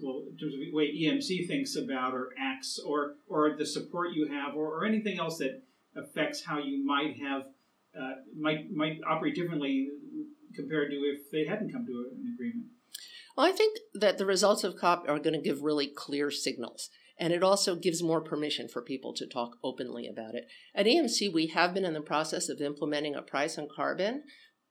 well in terms of the way EMC thinks about or acts or or the support you have or, or anything else that affects how you might have uh, might might operate differently compared to if they hadn't come to an agreement. Well, I think that the results of COP are going to give really clear signals. And it also gives more permission for people to talk openly about it. At EMC, we have been in the process of implementing a price on carbon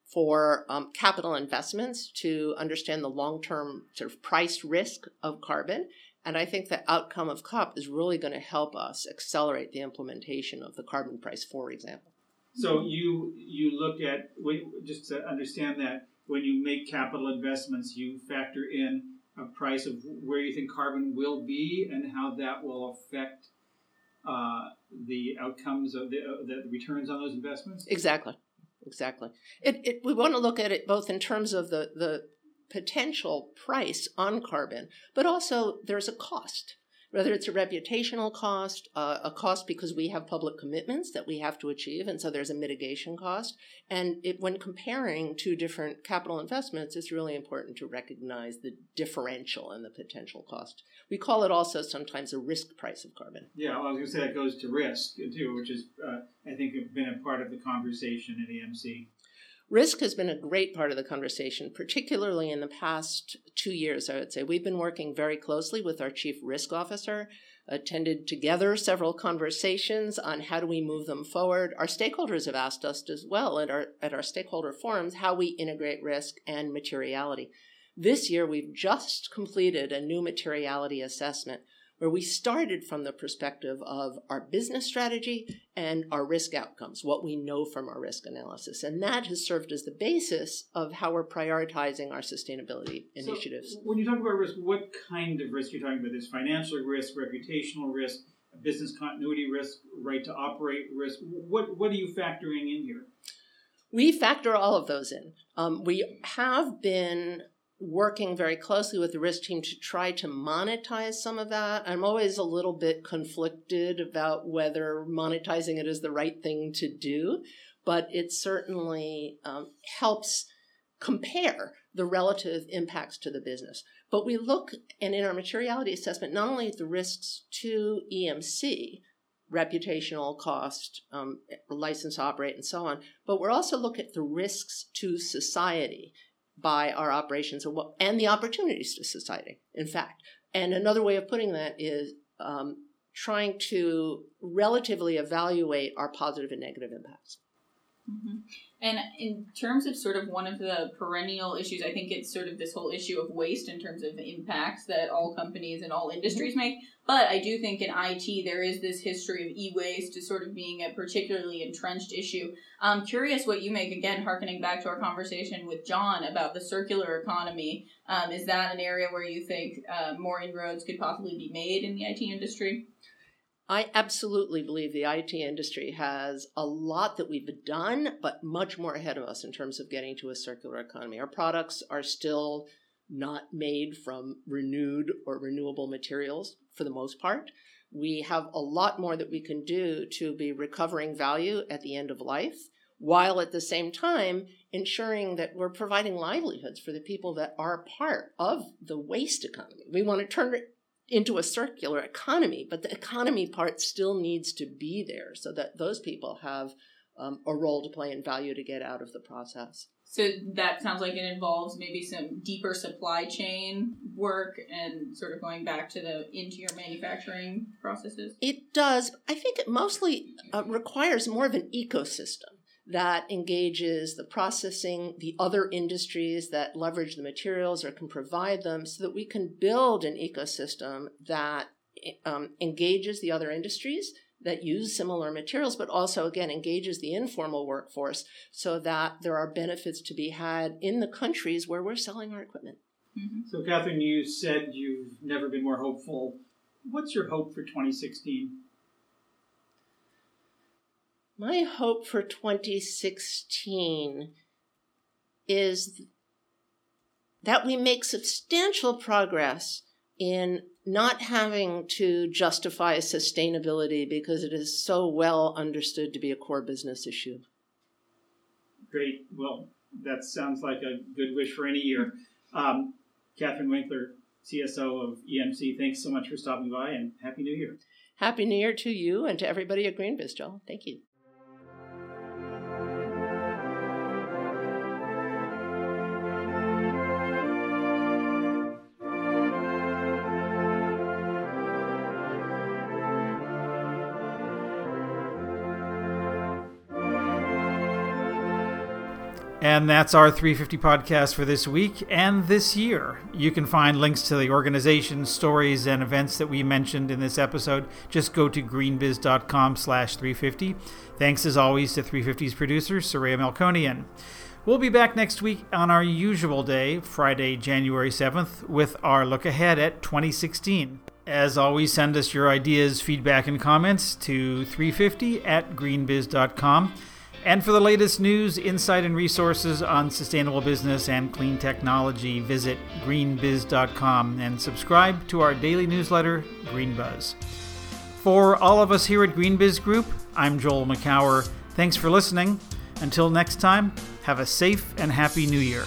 for um, capital investments to understand the long term sort of price risk of carbon. And I think the outcome of COP is really going to help us accelerate the implementation of the carbon price, for example. So you you look at just to understand that when you make capital investments, you factor in a price of where you think carbon will be and how that will affect uh, the outcomes of the, uh, the returns on those investments. Exactly exactly. It, it, we want to look at it both in terms of the, the potential price on carbon, but also there's a cost. Whether it's a reputational cost, uh, a cost because we have public commitments that we have to achieve, and so there's a mitigation cost. And it, when comparing two different capital investments, it's really important to recognize the differential and the potential cost. We call it also sometimes a risk price of carbon. Yeah, well, I was going to say that goes to risk too, which is, uh, I think, been a part of the conversation at EMC. Risk has been a great part of the conversation, particularly in the past two years, I would say. We've been working very closely with our chief risk officer, attended together several conversations on how do we move them forward. Our stakeholders have asked us as well at our, at our stakeholder forums how we integrate risk and materiality. This year, we've just completed a new materiality assessment where we started from the perspective of our business strategy and our risk outcomes, what we know from our risk analysis. And that has served as the basis of how we're prioritizing our sustainability initiatives. When you talk about risk, what kind of risk are you're talking about? There's financial risk, reputational risk, business continuity risk, right to operate risk. What, what are you factoring in here? We factor all of those in. Um, we have been working very closely with the risk team to try to monetize some of that. I'm always a little bit conflicted about whether monetizing it is the right thing to do, but it certainly um, helps compare the relative impacts to the business. But we look, and in our materiality assessment, not only at the risks to EMC, reputational cost, um, license operate, and so on, but we're also look at the risks to society by our operations and, what, and the opportunities to society, in fact. And another way of putting that is um, trying to relatively evaluate our positive and negative impacts. Mm-hmm. And in terms of sort of one of the perennial issues, I think it's sort of this whole issue of waste in terms of impacts that all companies and all industries mm-hmm. make. But I do think in IT there is this history of e-waste as sort of being a particularly entrenched issue. I'm curious what you make again, harkening back to our conversation with John about the circular economy. Um, is that an area where you think uh, more inroads could possibly be made in the IT industry? I absolutely believe the IT industry has a lot that we've done, but much more ahead of us in terms of getting to a circular economy. Our products are still not made from renewed or renewable materials for the most part. We have a lot more that we can do to be recovering value at the end of life, while at the same time ensuring that we're providing livelihoods for the people that are part of the waste economy. We want to turn into a circular economy, but the economy part still needs to be there so that those people have um, a role to play and value to get out of the process. So that sounds like it involves maybe some deeper supply chain work and sort of going back to the into your manufacturing processes. It does. I think it mostly uh, requires more of an ecosystem that engages the processing, the other industries that leverage the materials or can provide them so that we can build an ecosystem that um, engages the other industries that use similar materials, but also, again, engages the informal workforce so that there are benefits to be had in the countries where we're selling our equipment. Mm-hmm. So, Kathrin, you said you've never been more hopeful. What's your hope for 2016? My hope for 2016 is that we make substantial progress in not having to justify sustainability because it is so well understood to be a core business issue. Great. Well, that sounds like a good wish for any year. Um, Kathrin Winkler, CSO of EMC, thanks so much for stopping by and Happy New Year. Happy New Year to you and to everybody at GreenBiz, Joel. Thank you. And that's our 350 podcast for this week and this year. You can find links to the organizations, stories, and events that we mentioned in this episode. Just go to greenbiz.com slash 350. Thanks as always to 350's producer, Soraya Melkonian. We'll be back next week on our usual day, Friday, January 7th, with our look ahead at 2016. As always, send us your ideas, feedback, and comments to 350 at greenbiz.com. And for the latest news, insight, and resources on sustainable business and clean technology, visit greenbiz.com and subscribe to our daily newsletter, Green Buzz. For all of us here at GreenBiz Group, I'm Joel Makower. Thanks for listening. Until next time, have a safe and happy new year.